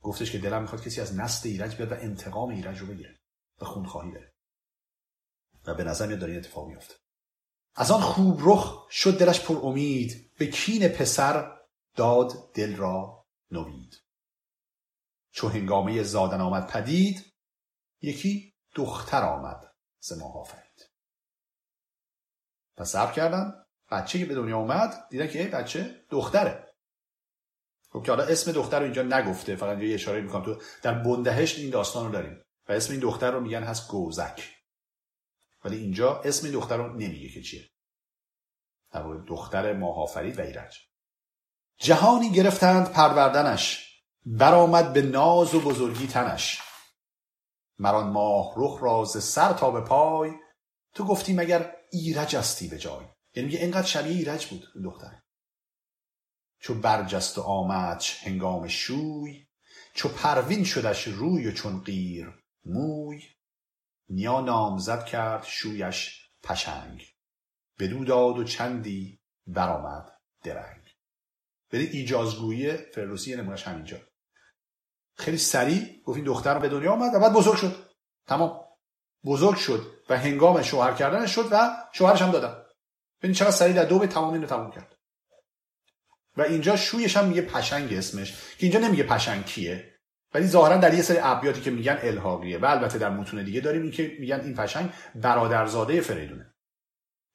گفتش که دلم می‌خواد کسی از نسل ایرج بیاد و انتقام ایرج رو بگیره و خونخواهی بره. و به نظر میاد داره این اتفاق میفته از آن خوب رخ شد دلش پر امید. به کین پسر داد دل را نوید چو هنگامه زادن آمد پدید یکی دختر آمد ز آفرید. پس صبر کردن بچه که به دنیا اومد دیدن که بچه دختره. خب که حالا اسم دختر رو اینجا نگفته فقط یه اشاره می‌کنم. تو در بندهشت این داستان رو داریم و اسم این دختر رو میگن هست گوزک. ولی اینجا اسم این دختر رو نمیگه که چیه. در دختر ماهافرید و ایرج. جهانی گرفتند پروردنش برآمد به ناز و بزرگی تنش. مران ماه رخ راز سر تا به پای. تو گفتی مگر ایرج استی به جای؟ یعنی میگه اینقدر شبیه ایرج بود دختر. چو برجست و آمد هنگام شوی چو پروین شدش روی و چون قیر موی نیا نامزد کرد شویش پشنگ. بدو داد و چندی برآمد درنگ. بده ایجازگویی فردوسی نمونش همینجا. خیلی سریع گفت این دختر رو به دنیا آمد و بعد بزرگ شد. تمام. بزرگ شد و هنگام شوهر کردنش شد و شوهرش هم دادن. ببین چقدر سریع در دو به تمام اینو تمام کرد. و اینجا شویش هم میگه پشنگ اسمش که اینجا نمیگه پشنگ کیه. ولی ظاهرا در یه سری ابیاتی که میگن الحاقیه. و البته در متون دیگه داریم این که میگن این پشنگ برادرزاده فریدونه.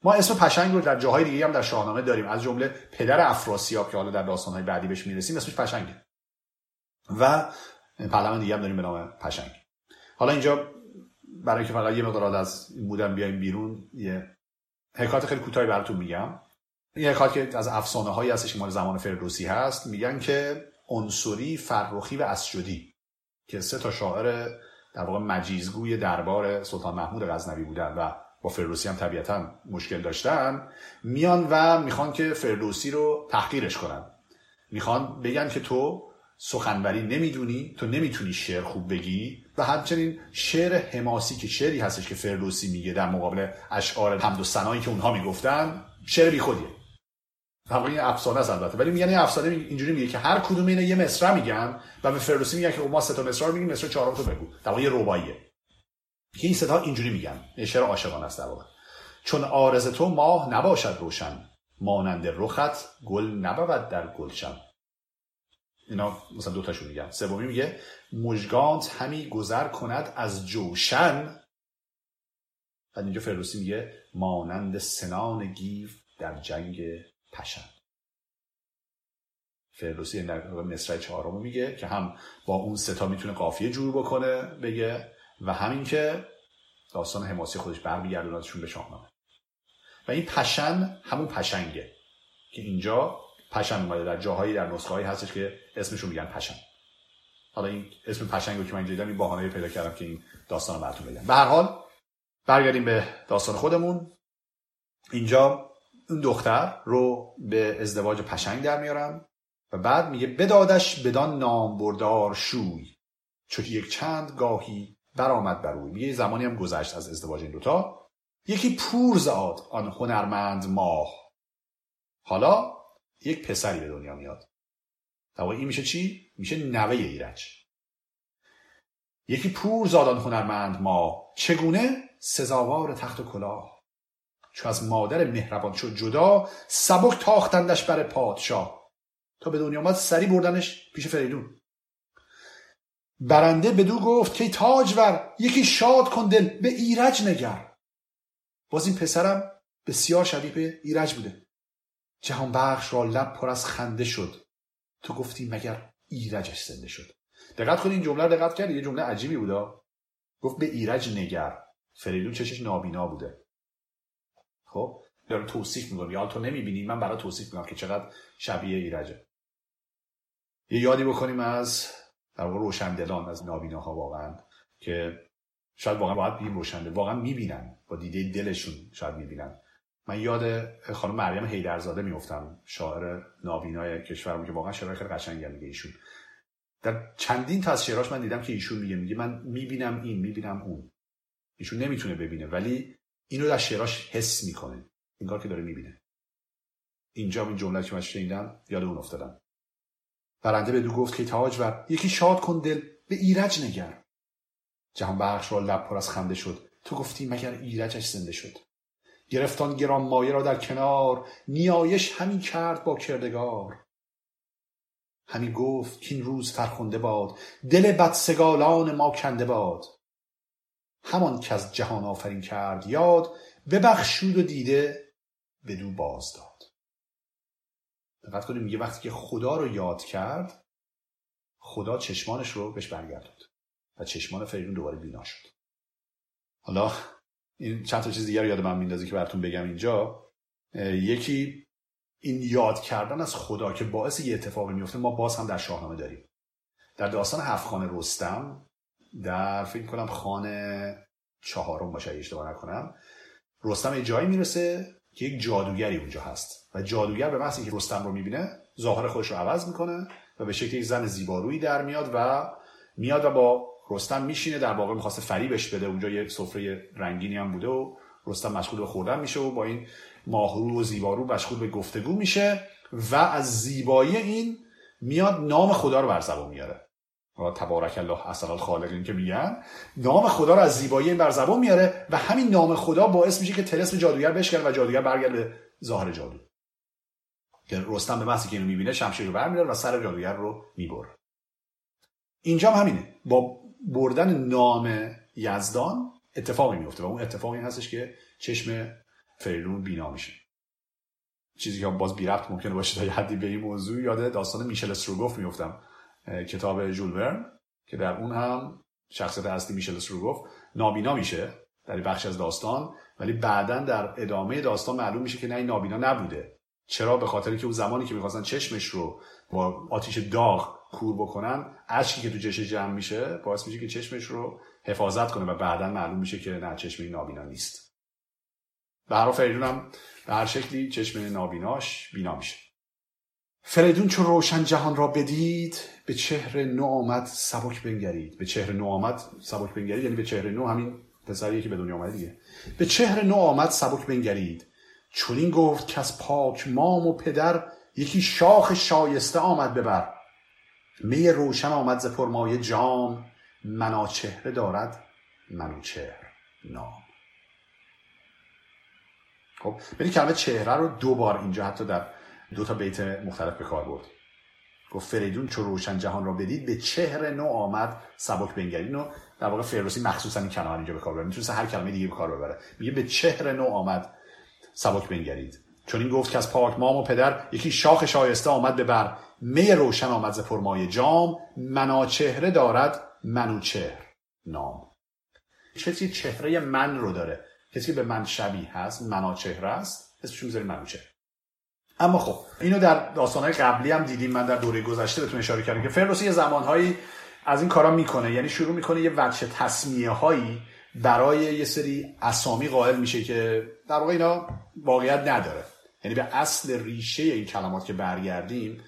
ما اسم پشنگ رو در جاهای دیگه هم در شاهنامه داریم. از جمله پدر افراسیاب که حالا در داستانهای بعدی بهش می‌رسیم اسمش پشنگه. و پهلوان دیگه هم داریم به نام پشنگ. حالا اینجا برای که فقط یه مقدار از این بودن بیایم بیرون یه حکایت خیلی کوتاهی براتون میگم. یه حکایت که از افسانه هایی هستش که مال زمان فردوسی هست. میگن که انصوری فرخی و اسجدی که سه تا شاعر در واقع مجیزگوی دربار سلطان محمود غزنوی بودن و با فردوسی هم طبیعتا مشکل داشتن میان و می‌خوان که فردوسی رو تحقیرش کنن. می‌خوان بگن که تو سخنوری نمی‌دونی تو نمی‌تونی شعر خوب بگی و همچنین شعر حماسی که شعری هستش که فردوسی میگه در مقابل اشعار حمد و ثنایی که اونها می‌گفتن شعر بیخودیه. خودیه این افسانه است البته. ولی میگن این افسانه اینجوری میگه که هر کدوم اینا یه مصرع میگن و به فردوسی میگن که ما سه تا مصرع میگیم مصرع چهارم تو بگو. در واقع یه رباعیه. که این ستا اینجوری میگن. یه شعر عاشقانه است در واقع. چون آرز تو ماه نباشد روشن مانند رخت گل نبود در گلشن. اینا مثلا دوتاشون میگن. سومی میگه مژگانت همی گذر کند از جوشن. بعد اینجا فردوسی میگه مانند سنان گیو در جنگ پشن. فردوسی مصرع چهارم میگه که هم با اون ستا می‌تونه قافیه جور بکنه بگه و همین که داستان حماسی خودش برمیگردونادشون به شاهنامه. و این پشن همون پشنگه که اینجا پشن اومده در جاهایی در نسخه هایی هستش که اسمشون میگن پشن. حالا این اسم پشنگ رو که من دیدم این بهانه پیدا کردم که این داستان رو براتون بگم. به هر حال برگردیم به داستان خودمون. اینجا اون دختر رو به ازدواج پشنگ در میارم و بعد میگه بدادش بدان نام بردار شوی. چون یک چند گاهی برآمد بر روی. میگه زمانی هم گذشت از ازدواج این دوتا. یکی پور زاد آن هنرمند ماه. حالا یک پسری به دنیا میاد. در این میشه چی؟ میشه نوه ایرج. یکی پور زادان هنرمند ما چگونه؟ سزاوار تخت و کلاه. چو از مادر مهربان شد جدا سبک تاختندش بر پادشاه. تا به دنیا آمد سری بردنش پیش فریدون. برنده بدو گفت که تاجور یکی شاد کن دل به ایرج نگر. باز این پسرم بسیار شبیه به ایرج بوده. جهان بخش را لب پر از خنده شد. تو گفتی مگر ایرجش زنده شد. دقت کنید این جمله رو دقت کردی یه جمله عجیبی بودا گفت به ایرج نگر. فریدون چشش نابینا بوده. خب داره توصیف می‌کنم. یا تو نمی‌بینی؟ من برای توصیف می‌کنم که چقدر شبیه ایرجه. یه یادی بکنیم از در واقع روشندلان از نابیناها واقعا که شاید واقعا باید بیم روشنده. واقعا می‌بینن. با دیده دلشون شاید می‌بینن. من یاد خانم مریم هیدرزاده میفتم شاعر نابینای کشورمون که واقعا شعرهای خیلی قشنگی میگه ایشون. در چندین تا از شعراش من دیدم که ایشون میگه میگه من می‌بینم این می‌بینم اون. ایشون نمی‌تونه ببینه. ولی اینو در شعراش حس می‌کنه. انگار که داره می‌بینه. اینجا این جمله که من شنیدم یاد اون افتادم. برنده به دو گفت که تاج و یکی شاد کن دل به ایرج نگر. جهان بخش را لب پر از خنده شد. تو گفتی مگر ایرجش زنده شد. گرفتان گران مایه را در کنار نیایش همین کرد با کردگار. همین گفت که این روز فرخنده باد دل بدسگالان ما کنده باد. همان که از جهان آفرین کرد یاد ببخشود و دیده بدو باز داد. دقت کنیم میگه وقتی که خدا رو یاد کرد خدا چشمانش رو بهش برگردوند و چشمان فریدون دوباره بینا شد. حالا این چند تا چیز دیگر یاد من میندازه که براتون بگم اینجا. یکی این یاد کردن از خدا که باعث یه اتفاقی میفته ما باز هم در شاهنامه داریم. در داستان هفت خانه رستم در فکر کنم خانه چهارم باشه اشتباه نکنم. رستم یه جایی می‌رسه که یک جادوگری اونجا هست. و جادوگر به محض که رستم رو می‌بینه ظاهر خودش رو عوض می‌کنه و به شکل یک زن زیبارویی در میاد و میاد و با رستم میشینه. در واقع می‌خواسته فریبش بده. اونجا یک سفره رنگینی هم بوده و رستم مشغول به خوردن میشه و با این ماهرو و زیبارو مشغول به گفتگو میشه و از زیبایی این میاد نام خدا رو بر زبان میاره. و تبارک الله اصل الخالقین که میگن نام خدا رو از زیبایی این بر زبان میاره و همین نام خدا باعث میشه که تلسم جادوگر بشکنه و جادوگر برگرده ظاهر جادو. که رستم به محضی که اینو می‌بینه شمشیر رو برمیداره و سر جادوگر رو می‌بره. اینجا هم همینه. با بردن نام یزدان اتفاقی میفته و اون اتفاقی هستش که چشم فریدون بینا میشه. چیزی که باز بی ربط ممکنه باشه تا حدی به این موضوع یاد داستان میشل استروگوف میفتم کتاب جول ورن که در اون هم شخصیت اصلی میشل استروگوف نابینا میشه در بخش از داستان ولی بعدا در ادامه داستان معلوم میشه که نه این نابینا نبوده. چرا؟ به خاطر که اون زمانی که می‌خواستن چشمش رو با آتیش داغ کور بکنن اشکی که تو چشش جمع میشه باعث میشه که چشمش رو حفاظت کنه و بعدا معلوم میشه که نه چشم نابینا نیست. به فریدون هم به هر شکلی چشم نابیناش بینا میشه. فریدون چون روشن جهان را بدید به چهر نو آمد سبک بنگرید. به چهر نو آمد سبک بنگرید یعنی به چهر نو همین پسریه که به دنیا آمده دیگه. به چهر نو آمد سبک بنگرید. چون این گفت که از پاک مام و پدر یکی شاخ شایسته آمد ببر. می روشن آمد ز پرمایه جام. منا چهره دارد منوچهر نام. خب ببین کلمه چهره رو دو بار اینجا حتی در دو تا بیت مختلف به کار برد گفت فریدون چو روشن جهان را بدید به چهره نو آمد سبک بنگرید. اینو در واقع فردوسی مخصوصا این کلمه اینجا به کار ببره. می‌تونه هر کلمه دیگه به کار ببره. میگه به چهره نو آمد سبک بنگرید. چون این گفت که از پاک مام و پدر یکی شاخ شایسته آمد به بر. می روشن آمد ز پرمای جام. منا چهره دارد منوچهر نام. کسی چهره من رو داره. کسی به من شبیه هست منا چهره است اسمش می‌ذاریم منوچهر اما خب اینو در داستانهای قبلی هم دیدیم. من در دوره گذشته بهتون اشاره کردم که فردوسی یه زمانهایی از این کارا می‌کنه. یعنی شروع می‌کنه یه وجه تصمیه هایی برای یه سری اسامی قائل میشه که در واقع اینا واقعیت نداره. یعنی به اصل ریشه این کلمات که برگردیم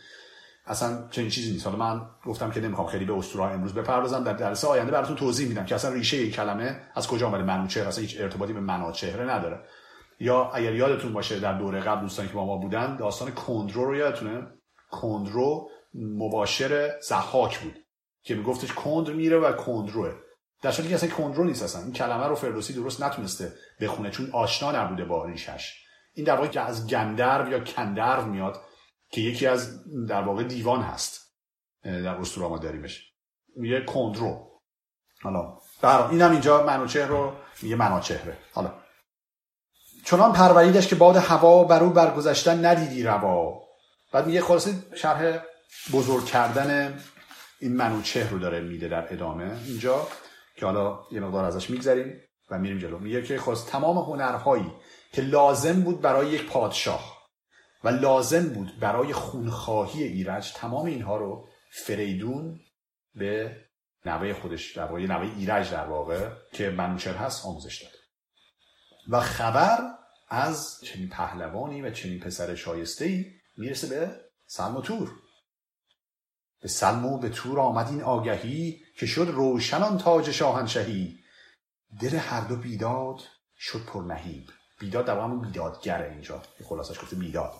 اصلا چنین چیزی نیست. حالا من گفتم که نمی‌خوام خیلی به اسطوره امروز بپردازم. در درس آینده براتون توضیح میدم که اصلا ریشه این کلمه از کجا اومده منوچهر اصلا هیچ ارتباطی به مناچهره نداره. یا اگر یادتون باشه در دوره قبل دوستانی که با ما بودن داستان کندرو رو یادتونه؟ کندرو مباشر زحاک بود که میگفتش کندر میره و کندروه. در صورتی که اصلا کندرو نیست اصلا. این کلمه رو فردوسی درست نتونسته بخونه چون آشنا نبوده با ریشش این در واقع که از گندرو یا کندرو میاد که یکی از در واقع دیوان هست. در اسطوره ما داریمش میگه کندرو. حالا در اینم اینجا منوچهر رو میگه مناچهره حالا. چنان پروریدش که باد هوا بر او برگذشتن ندیدی روا. بعد میگه خلاصه شرح بزرگ کردن این منوچهر رو داره میده در ادامه. اینجا که حالا یه مقدار ازش میگذریم و میریم جلو. میگه که خواست تمام هنرهایی که لازم بود برای یک پادشاه و لازم بود برای خونخواهی ایرج تمام اینها رو فریدون به نوه خودش در واقع نوه ایرج در واقع که منوچر هست آموزش داد. و خبر از چنین پهلوانی و چنین پسر شایسته ای می‌رسه به سلم و تور. به سلم و به تور آمد این آگهی که شد روشنان تاج شاهنشهی دل هر دو بیداد شد پر نهیب بیداد در همون بیدادگره اینجا. خلاصش گفته بیداد.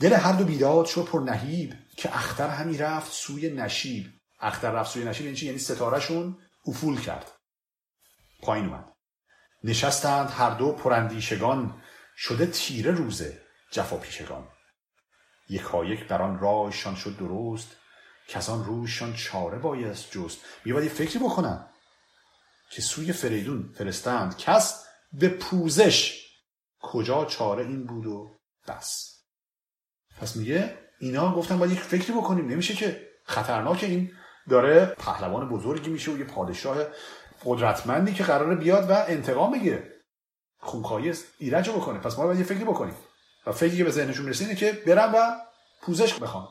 دل هر دو بیداد شد پر نهیب که اختر همی رفت سوی نشیب. اختر رفت سوی نشیب یعنی یعنی ستارهشون افول کرد. پایین اومد. نشستند هر دو پراندیشگان شده تیره روزه جفا پیشگان یکایک بر آن راهشان شد درست کسان روششان چاره بایست جست. میباید یه فکری بکنن که سوی فریدون فرستند. کس به پوزش کجا چاره این بود و بس. پس میگه اینا گفتن باید یک فکری بکنیم. نمیشه که خطرناک این داره پهلوان بزرگی میشه و یه پادشاه قدرتمندی که قراره بیاد و انتقام بگیره. خونخواهی ایرج بکنه. پس ما باید یه فکری بکنیم. و فکری که به ذهنشون اینه که برن و پوزش بخوان.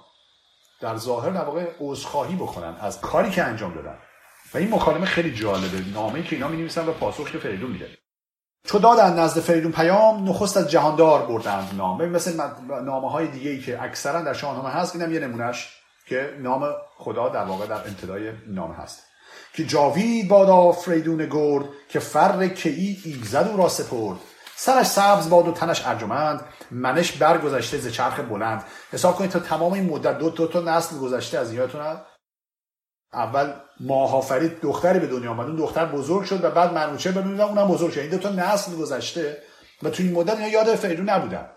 در ظاهر در واقع عذرخواهی بکنن از کاری که انجام دادن. و این مکالمه خیلی جالبه. نامه که اینا می نویسن و پاسخ که فریدون میده. چو دادن نزد فریدون پیام نخست از جهاندار بردند نام ببین مثل نامه های دیگه ای که اکثرا در شاهنامه هست اینم یه نمونهش که نام خدا در واقع در ابتدای نامه هست. که جاوید بادا فریدون گرد که فر کیی ایزد او را سپرد. سرش سبز باد و تنش ارجمند منش برگذشته ز چرخ بلند. حساب کنید تا تمام این مدت دو, دو تا نسل گذشته از یادتون اول ماه فرید دختری به دنیا آمد. اون دختر بزرگ شد و بعد منوچه ببینید اونم بزرگ شد. این دو تا نسل گذشته و تو این مدت اینا یاد فریدون نبودن.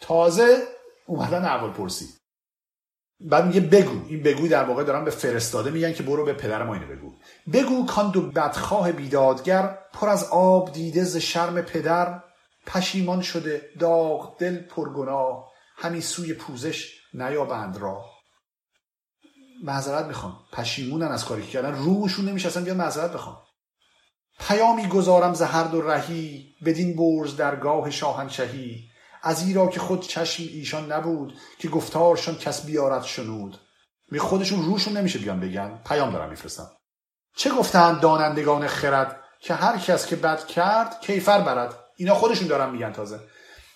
تازه اومدن اول پرسی بعد میگه بگو. این بگو در واقع دارن به فرستاده میگن که برو به پدر ما اینو بگو. بگو کان دو بدخواه بیدادگر پر از آب دیده ز شرم پدر. پشیمان شده داغ دل پرگناه. همین سوی پوزش نیابند راه. معذرت می‌خوام. پشیمونن از کاری که کردن. روشون نمیشه اصلا بیان معذرت بخوام. پیامی گذارم زهرد و رهی. بدین برز درگاه شاهنشهی. از ایرا که خود چشم ایشان نبود که گفتارشان کس بیارت شنود. می خودشون روشون نمیشه بیان بگن. پیام دارم میفرستم. چه گفتند دانندگان خرد که هر کس که بد کرد کیفر برد؟ اینا خودشون دارن میگن تازه.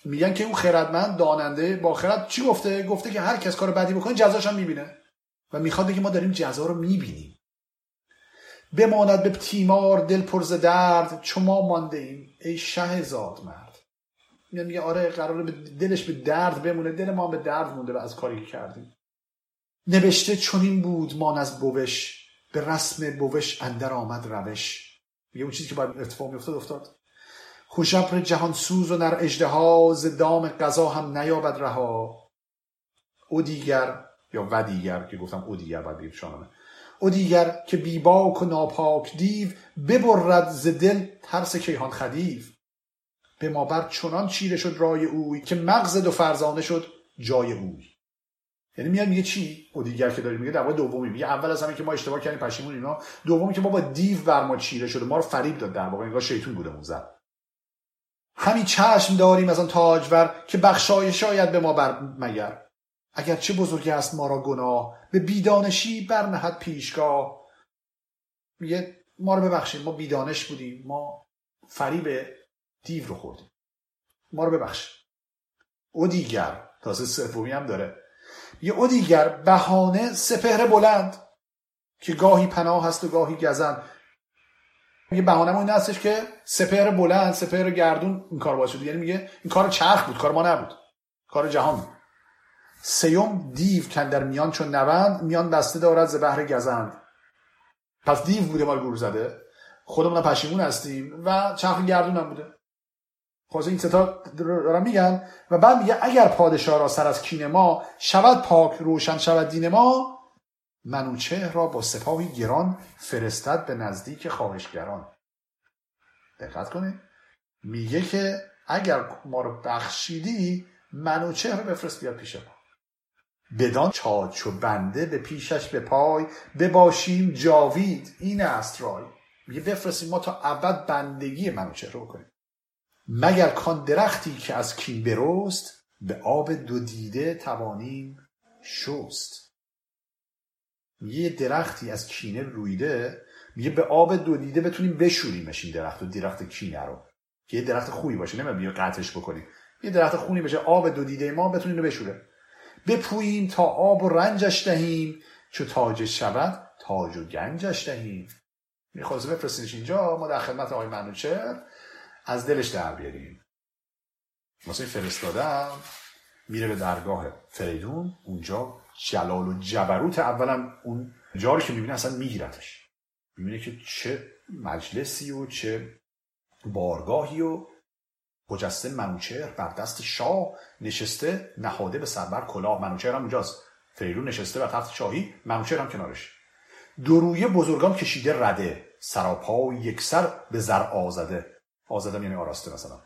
میگن که اون خردمند داننده با خرد چی گفته؟ گفته که هر کس کار بدی بکنه جزاش هم می‌بینه. و می‌خواد بگه ما داریم جزا رو می‌بینیم. بماند به تیمار دل پرز درد چون ما مانده ایم ای شه زاد میگه میگه آره قراره به دلش به درد بمونه. دل ما به درد مونده و از کاری کردیم. نوشته چنین بود مان از بوش. به رسم بوش اندر آمد روش. میگه اون چیزی که باید اتفاق میافتاد افتاد. خوشبر جهان سوز و نر اجده ز دام قضا هم نیابد رها. او دیگر یا و دیگر که گفتم او دیگر باید بگید شامنه او دیگر که بیباک و ناپاک دیو ببرد ز دل ترس کیهان خدیو. به ما بر چنان چیره شد رای اوی که مغز دو فرزانه شد جای اوی. یعنی میاد میگه چی؟ او دیگر که داری میگه در واقع دومی. میگه اول از همه که ما اشتباه کردیم پشیمون اینا. دومی که ما با دیو بر ما چیره شده. ما رو فریب داد در واقع. انگار شیطون بوده زد همین چشم داریم از آن تاجور که بخشایش شاید به ما بر مگر. اگر چه بزرگی است ما را گناه به بیدانشی برنهد پیشگاه. میگه ما رو ببخشید ما بیدانش بودیم. ما فریب دیو رو خوردیم. ما رو ببخشید او دیگر تازه سومی هم داره. یه او دیگر بهانه سپهر بلند که گاهی پناه هست و گاهی گزند. میگه بهانه این هستش که سپهر بلند سپهر گردون این کار باعث شد یعنی میگه این کار چرخ بود کار ما نبود. کار جهان بود. سیوم دیو کن در میان چون نوند میان بسته دارد ز بحر گزند. پس دیو بوده ما گور زده. خودمون پشیمون هستیم و چرخ گردون هم بوده. خب این ستا دارم میگن و بعد میگه اگر پادشاه را سر از کین ما شود پاک روشن شود دین ما منوچه را با سپاهی گران فرستد به نزدیک خواهشگران. دقت کنید. میگه که اگر ما رو بخشیدی منوچه رو بفرست بیاد پیش ما. بدان چاچ و بنده به پیشش به پای بباشیم جاوید این است رای. میگه بفرستیم ما تا ابد بندگی منوچهر رو بکنیم. مگر کان درختی که از کین برست به آب دو دیده توانیم شست. یه درختی از کینه رویده میگه به آب دو دیده بتونیم بشوریمش این درخت و درخت کینه رو. که یه درخت خوبی باشه نمیم بیا قطعش بکنیم. یه درخت خونی بشه آب دو دیده ما بتونیم بشوره. بپوییم تا آب و رنجش دهیم. چو تاج شود تاج و گنجش دهیم. می‌خواست بفرستینش اینجا. ما در خدمت آقای منوچر از دلش در بیاریم. واسه فرستادم میره به درگاه فریدون اونجا جلال و جبروت. اولا اون جاری که می‌بینه اصلا میگیرتش. می‌بینه که چه مجلسی و چه بارگاهی و خجسته منوچهر بر دست شاه نشسته نهاده به سربر کلاه. منوچهر هم اونجاست. فریدون نشسته بر تخت شاهی منوچهر هم کنارش. درویه بزرگان کشیده رده سراپا و یکسر به زر آزده. آزده یعنی آراسته مثلا.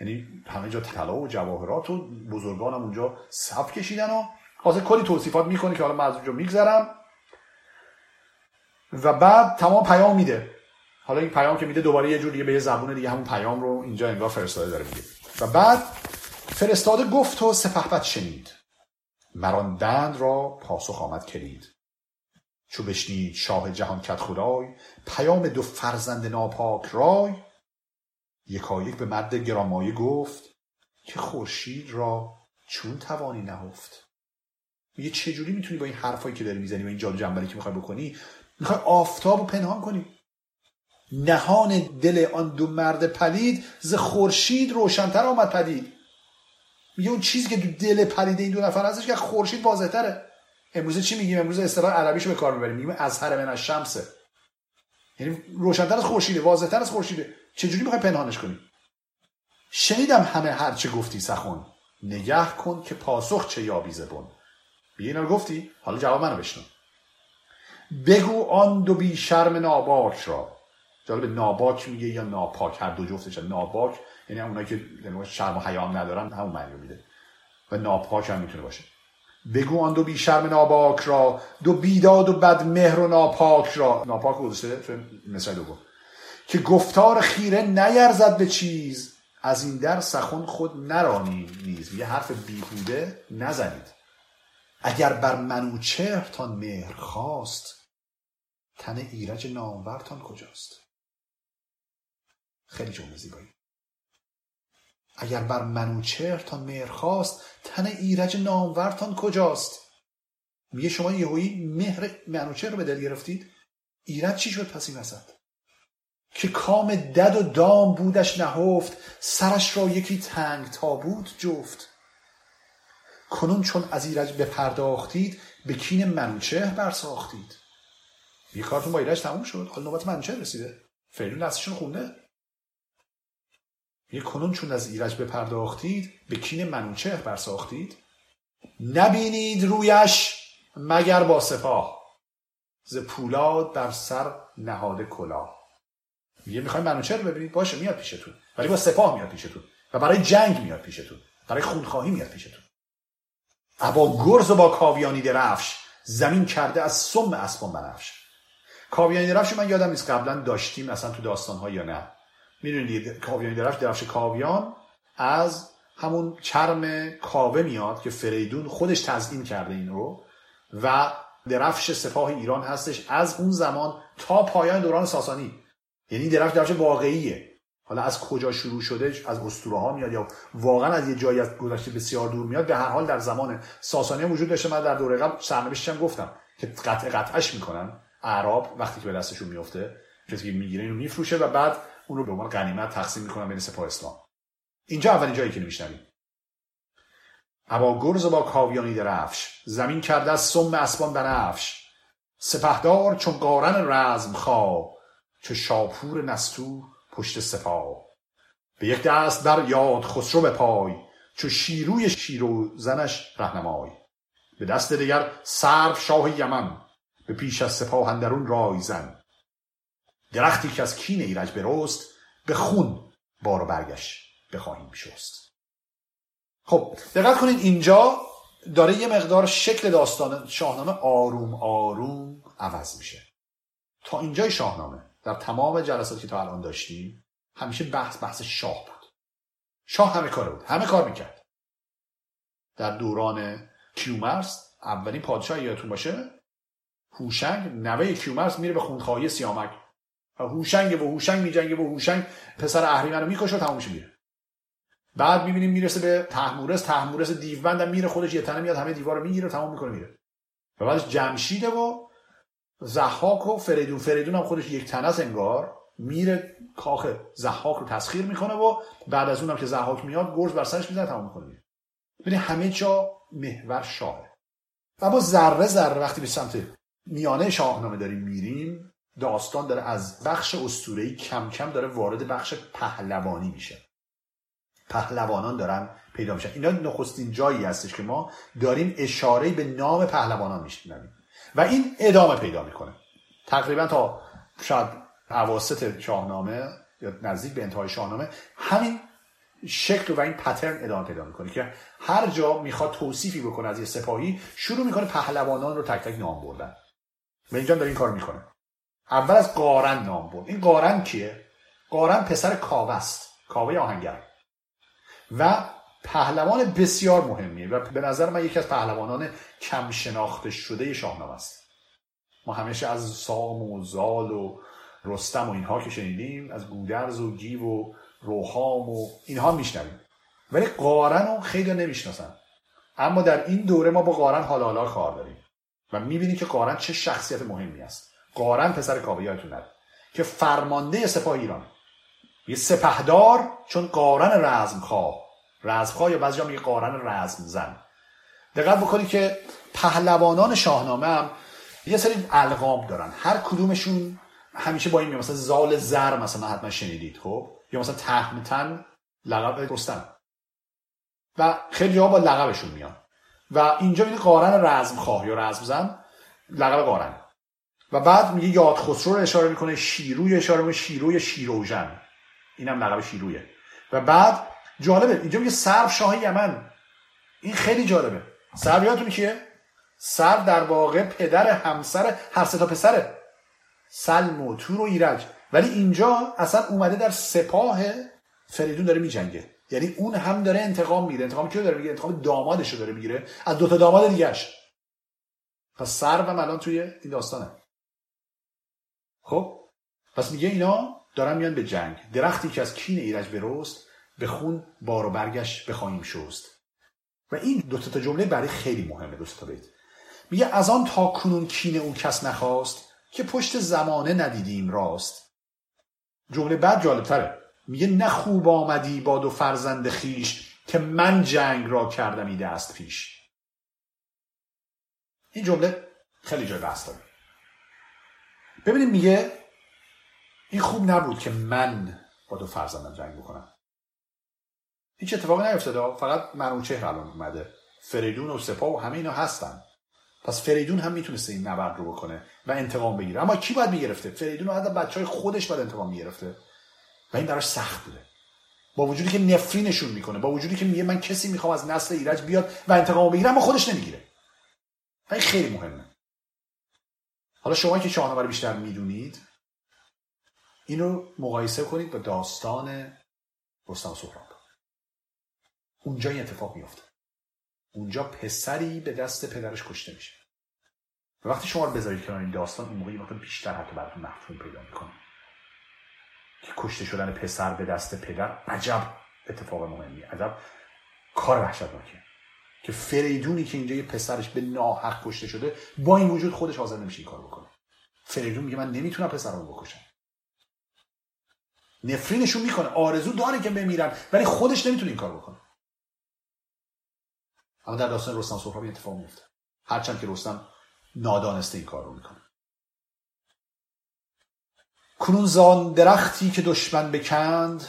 یعنی همه جا طلا و جواهرات و بزرگان هم اونجا صف کشیدن و حاضر کلی توصیفات می‌کنه که حالا من از اونجا میگذرم. و بعد تمام پیام میده. حالا این پیام که میده دوباره یه جور دیگه به یه زبون دیگه همون پیام رو اینجا انگار فرستاده داره میگه. و بعد فرستاده گفت و سپهبد شنید. مراندند را پاسخ آمد کلید. چو بشنید شاه جهان کت خدای پیام دو فرزند ناپاک رای یکایک به مرد گرامایه گفت که خورشید را چون توانی نهفت. میگه چجوری می‌تونی با این حرفایی که داری می‌زنی و این جادو جنبلی که می‌خوای بکنی می‌خوای آفتاب رو پنهان کنی. نهان دل آن دو مرد پلید ز خورشید روشنتر آمد پدید. میگه اون چیزی که دو دل پلید این دو نفر هستش که خورشید واضحتره. امروز چی میگیم؟ امروز اصطلاح عربیشو به کار می‌بریم. میگیم هر من از شمسه یعنی روشنتر از خورشیده واضحتر از خورشیده. چجوری می‌خوای پنهانش کنی؟ شنیدم همه هر چه گفتی سخن. نگه کن که پاسخ چه یابی زبون. بی اینا گفتی؟ حالا جواب منو بشنو. بگو آن دو بی شرم ناباک را. جالب ناباک میگه یا ناپاک. هر دو جفتش ناباک یعنی اونایی که شرم و حیا ندارن همون معنی میده. و ناپاک هم می‌تونه باشه. بگو آن دو بی شرم ناباک را دو بیداد و بد مهر و ناپاک را. ناپاک گذاشته؟ مثل دوم. که گفتار خیره نیرزد به چیز. از این در سخن خود نرانی نیز. یه حرف بیهوده نزنید. اگر بر منوچهرتان مهر خواست تن ایرج نامورتان کجاست؟ خیلی جمله زیبایی. اگر بر منوچهرتان مهر خواست تن ایرج نامورتان کجاست؟ میگه شما یهویی مهر منوچهر رو به دل گرفتید؟ ایرج چی شد پس این وسط؟ که کام دد و دام بودش نهفت سرش را یکی تنگ تا بود جفت. کنون چون از ایرج بپرداختید به کین منوچهر برساختید. یه کارتون با ایرج تموم شد. حال نوبت منوچهر رسیده. فعلی نسلشون خونده. یه کنون چون از ایرج بپرداختید به کین منوچهر برساختید. نبینید رویش مگر با سپاه. ز پولاد بر سر نهاده کلاه. میگه می‌خوای منوچهر ببینید باشه میاد پیشتون. ولی با سپاه میاد پیشتون. و برای جنگ میاد پیشتون. برای خونخواهی میاد پیشتون. ابا گرز و با کاویانی درفش زمین کرده از سم اسبان بنفش. کاویانی درفش من یادم نیست قبلا داشتیم اصلا تو داستان یا نه. می‌دونید کاویانی درفش درفش کاویان از همون چرم کاوه میاد که فریدون خودش تزیین کرده این رو و درفش سپاه ایران هستش از اون زمان تا پایان دوران ساسانی. یعنی درفش درفش واقعیه. حالا از کجا شروع شده؟ از اسطوره ها میاد یا واقعا از یه جایی از گذشته بسیار دور میاد؟ به هر حال در زمان ساسانی وجود داشته. من در دوره قبل سرنوشتش هم گفتم که قطع قطعش می‌کنن. اعراب وقتی که به دستشون میفته کسی می‌گیره اینو میفروشه و بعد اون رو به عنوان غنیمت تقسیم می‌کنن بین سپاه اسلام. اینجا اولین جایی که میشنویم ابا گرز با کاویانی درفش زمین کرده از سم اسبان بنفش سپهدار چون قارن رزم خواه چه شاپور نستور پشت سپاه به یک دست بر یاد خسرو به پای چو شیروی شیرو زنش رهنمای. به دست دیگر سرو شاه یمن به پیش از سپاه اندرون رای زن. درختی که از کین ایرج برست به خون بار و برگش بخواهیم شست. خب دقت کنید اینجا داره یه مقدار شکل داستان شاهنامه آروم آروم عوض میشه. تا اینجای شاهنامه. در تمام جلساتی که تا الان داشتیم همیشه بحث بحث شاه بود. شاه همه کاره بود همه کار می‌کرد. در دوران کیومرس اولین پادشاه یادتون باشه هوشنگ نوه کیومرس میره به خونخواهی سیامک. و هوشنگ و هوشنگ میجنگه و هوشنگ پسر اهریمن رو می‌کشه و تمومش میره بعد می‌بینیم می‌رسه به تحمورس تحمورس دیوبند میره خودش یه تنه میاد همه دیوار رو می‌گیره و تمام می‌کنه میره. و بعدش جمشیده و زحاک و فریدون. فریدون هم خودش یک تنه انگار. میره کاخ زحاک رو تسخیر می‌کنه و بعد از اونم که زحاک میاد گرز بر سرش می‌زنه تمام می‌کنه. ببین همه جا محور شاهه. اما ذره ذره وقتی به سمت میانه شاهنامه داریم میریم داستان داره از بخش اسطوره‌ای کم کم داره وارد بخش پهلوانی میشه. پهلوانان دارن پیدا میشن. اینا نخستین جایی هستش که ما داریم اشاره به نام پهلوانان میشنویم. و این ادامه پیدا می‌کنه. تقریبا تا شاید اواسط شاهنامه یا نزدیک به انتهای شاهنامه همین شکل و این پترن ادامه پیدا می‌کنه که هر جا می‌خواد توصیفی بکنه از یه سپاهی شروع می‌کنه پهلوانان رو تک تک نام بردن. و اینجا داره این کار می‌کنه. اول از قارن نام برد. این قارن کیه؟ قارن پسر کاوه است. کاوه آهنگر. و پهلوان بسیار مهمیه و به نظر من یکی از پهلوانان کم شناخته شده شاهنامه است. ما همیشه از سام و زال و رستم و اینها که شنیدیم از گودرز و گیو و روحام و اینها میشنویم. ولی قارن رو خیلی نمی‌شناسن. اما در این دوره ما با قارن حالا حالا کار داریم و می‌بینیم که قارن چه شخصیت مهمی است. قارن پسر کاوه یادتون که فرمانده سپاه ایران. یه سپهدار چون قارن رزمخواه. رزمخواه یا بعضی میگه قارن رزم زن. دقت بکنید که پهلوانان شاهنامه هم یه سری القاب دارن. هر کدومشون همیشه با این مثلا زال زر مثلا حتما شنیدید خب؟ یا مثلا تهمتن لقب رستم. و خیلی جاها با لقبشون میان. و اینجا این قارن رزم خواه یا رزم زن لقب قارن. و بعد میگه یاد خسرو رو اشاره می‌کنه شیروی اشاره می‌کنه شیروی شیروژن. اینم لقب شیرویه. و بعد جالبه. اینجا میگه سرف شاه یمن. این خیلی جالبه. سرف یادتون کیه؟ سرف در واقع پدر همسر هر سه تا پسره. سلم و تور و ایرج. ولی اینجا اصلا اومده در سپاه فریدون داره میجنگه. یعنی اون هم داره انتقام می‌گیره انتقام کیو داره می‌گیره انتقام دامادش رو داره می‌گیره. از دوتا داماد دیگهش. پس سر و الان توی این داستانه. خب؟ پس میگه اینا دارن میان به جنگ. درختی که از کین ایرج برست به خون بار و برگش بخواهیم شست. و این دو تا جمله برای خیلی مهمه دو تا بیت. میگه از آن تا کنون کین او کس نخواست که پشت زمانه ندیدیم راست. جمله بعد جالبتره. میگه نه خوب آمدی با دو فرزند خیش که من جنگ را کردم ایده است پیش. این جمله خیلی جای بحث داره. ببینید میگه این خوب نبود که من با دو فرزندم جنگ بکنم. هیچ اتفاقی نیفتاده. فقط منوچهر الان اومده. فریدون و سپاه و همه اینا هستن. پس فریدون هم می‌تونسته این نبرد رو بکنه و انتقام بگیره. اما کی باید می‌گرفته؟ فریدون و حتی بچه خودش باید انتقام می‌گرفته. و این براش سخت بوده. با وجودی که نفرینشون می‌کنه با وجودی که میگه من کسی می‌خوام از نسل ایرج بیاد و انتقام بگیره اما خودش نمی‌گیره. و این خیلی مهمه. حالا شما که شاهنامه رو بیشتر می‌دونید اینو مقایسه کنید با داستان رستم سهراب. اونجا این اتفاق میفته اونجا پسری به دست پدرش کشته میشه. و وقتی شما رو بذارید کنار این داستان این موقعی وقتی بیشتر حتی براتون مفهوم پیدا می‌کنه. که کشته شدن پسر به دست پدر عجب اتفاق مهمی عجب کار وحشتناکه که فریدونی که اینجا یه پسرش به ناحق کشته شده با این وجود خودش حاضر نمیشه این کار بکنه. فریدون میگه من نمی‌تونم پسرمو بکشم. نفرینشون می‌کنه. آرزو داره که بمیرن ولی خودش نمی‌تونه این کار بکنه. اما در داستان رستم سهراب اتفاق میفته هرچند که رستم نادانسته این کار رو می‌کنه. کنون زان درختی که دشمن بکند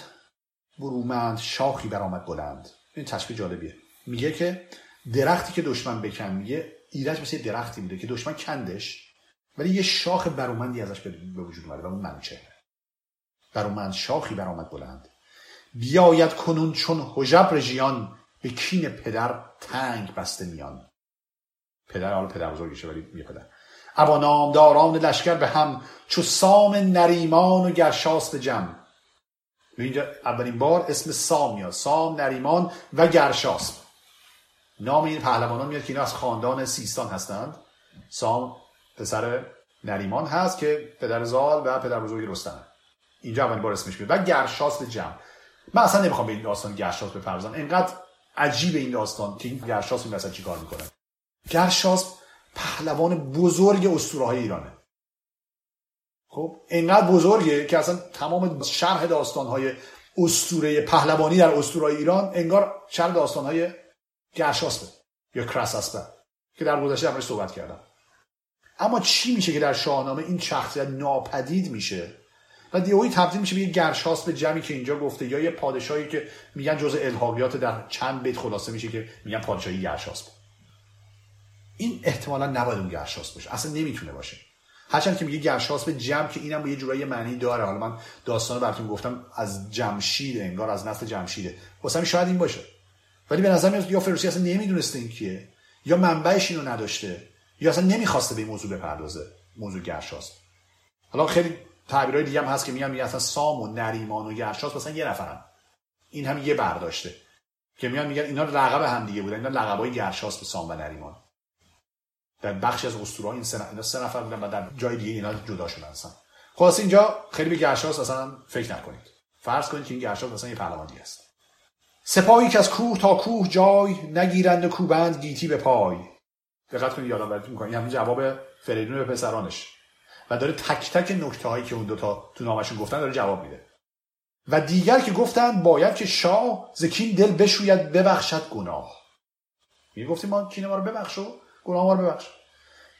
برومند شاخی برآمد بلند. این تشبیه جالبیه. میگه که درختی که دشمن بکند میگه ایرج مثل درختی میده که دشمن کندش ولی یه شاخ برومندی ازش به وجود اومده و اون منچه برومند شاخی برآمد بلند. بیاید کنون چون حجب رژیان به کین پدر تنگ بسته میان. پدر حالا پدر بزرگشه ولی یه پدر. ابا نامداران لشکر به هم چو سام نریمان و گرشاس به اینجا اولین بار اسم سام میاد. سام نریمان و گرشاسب نام این پهلوانان میاد که اینا از خاندان سیستان هستند. سام پسر نریمان هست که پدر زال و پدر بزرگی رستم. اینجا اولین بار اسمش میاد. و گرشاسب جمع من اصلا نمی‌خوام به این داستان گرشاس بپردازم. انقدر عجیب این داستان که این گرشاس این وسط چیکار می‌کنه؟ گرشاس پهلوان بزرگ اسطوره های ایرانه. خب اینقدر بزرگه که اصلا تمام شرح داستان های اسطوره پهلوانی در اسطوره ایران انگار شرح داستان های گرشاسبه یا کرساسبه که در گذشته همش صحبت کردم. اما چی میشه که در شاهنامه این شخصیت ناپدید میشه؟ و دیوی تبدیل میشه به یه گرشاس به جمعی که اینجا گفته یا یه پادشاهی که میگن جزء الهاقیات در چند بیت خلاصه میشه که میگن پادشاهی گرشاس این احتمالا نباید اون گرشاس باشه. اصلا نمی‌تونه باشه. هرچند که میگه گرشاس به جمع که اینم یه جورایی معنی داره. حالا من داستان براتون گفتم از جمشید انگار از نسل جمشیده. واسه شاید این باشه. ولی به نظر میاد یا فروسی اصلا نمی‌دونسته این کیه یا منبعش اینو نداشته یا اصلا نمی‌خواسته به این موضوع بپردازه موضوع گرشاس. حالا خیلی تعبیرهای دیگه هم هست که میگن میگن اصلا سام و نریمان و گرشاس مثلا یه نفرن. این هم یه برداشته که میان میگن اینا لقب هم دیگه بودن اینا لقبای گرشاس به سام و نریمان. در بخشی از اسطوره این سه اینا سه نفر بودن و در جای دیگه اینا جدا شدن اصلا. خلاص اینجا خیلی به گرشاس اصلا فکر نکنید. فرض کنید که این گرشاس مثلا یه پهلوان دیگه است. سپاهی که از کوه تا کوه جای نگیرند کوبند گیتی به پای. دقت کنید براتون می‌کنم. همین جواب فریدون به پسرانش. و داره تک تک نکته هایی که اون دوتا تو نامشون گفتن داره جواب میده. و دیگر که گفتن باید که شاه زکین دل بشوید ببخشد گناه. می گفتیم ما کینه ما رو ببخشو گناه ما رو ببخش.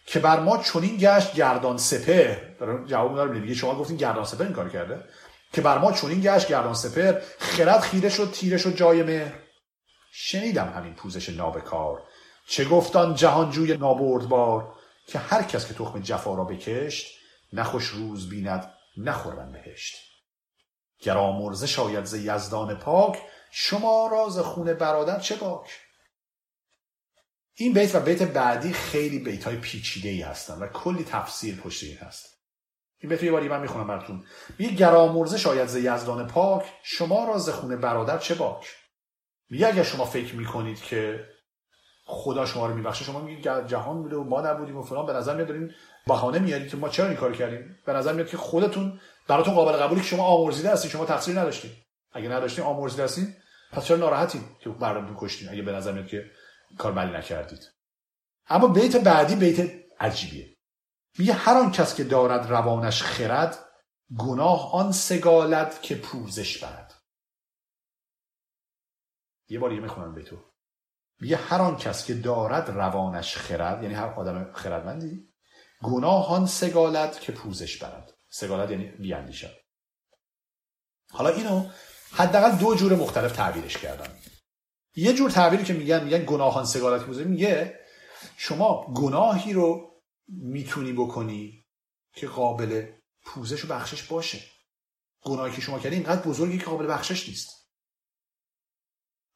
که بر ما چنین گشت گردان سپه داره جواب داره میگه شما گفتین گردان سپه این کار کرده؟ که بر ما چنین گشت گردان سپر خرد خیره شد تیره شد جای مهر. شنیدم همین پوزش نابکار. چه گفتان جهانجوی نابردبار؟ که هر کس که تخم جفا را بکشت نخوش روز بیند نخورن بهشت. گر آمرزه شاید ز یزدان پاک شما راز خون برادر چه باک؟ این بیت و بیت بعدی خیلی بیت های پیچیده ای هستن و کلی تفسیر پشت این هست. این بیت یه باری من می‌خونم براتون. میگه گر آمرزه شاید ز یزدان پاک شما راز خون برادر چه باک؟ میگه اگر شما فکر می‌کنید که خدا شما رو میبخشه شما میگید جهان بوده و ما نبودیم و فلان. به نظر میاد دارین بهانه میارید که ما چرا این کار کردیم؟ به نظر میاد که خودتون براتون قابل قبولی که شما آمرزیده هستید شما تقصیر نداشتید. اگه نداشتین آمرزیده هستین پس چرا ناراحتین که مردم کشتین؟ اگه به نظر میاد که کار بلی نکردید. اما بیت بعدی بیت عجیبیه. میگه هر آن کس که دارد روانش خرد گناه آن سگالد که پوزش برد. یه بار یه می‌خونم بیتو. میگه هر آن کس که دارد روانش خرد یعنی هر آدم خردمندی گناهان سگالت که پوزش برد. سگالت یعنی بیاندیشد حالا اینو حداقل دو جور مختلف تعبیرش کردن. یه جور تعبیری که میگن میگن گناهان سگالت پوزش میگه شما گناهی رو می‌تونی بکنی که قابل پوزش و بخشش باشه. گناهی که شما کردی اینقدر بزرگی که قابل بخشش نیست.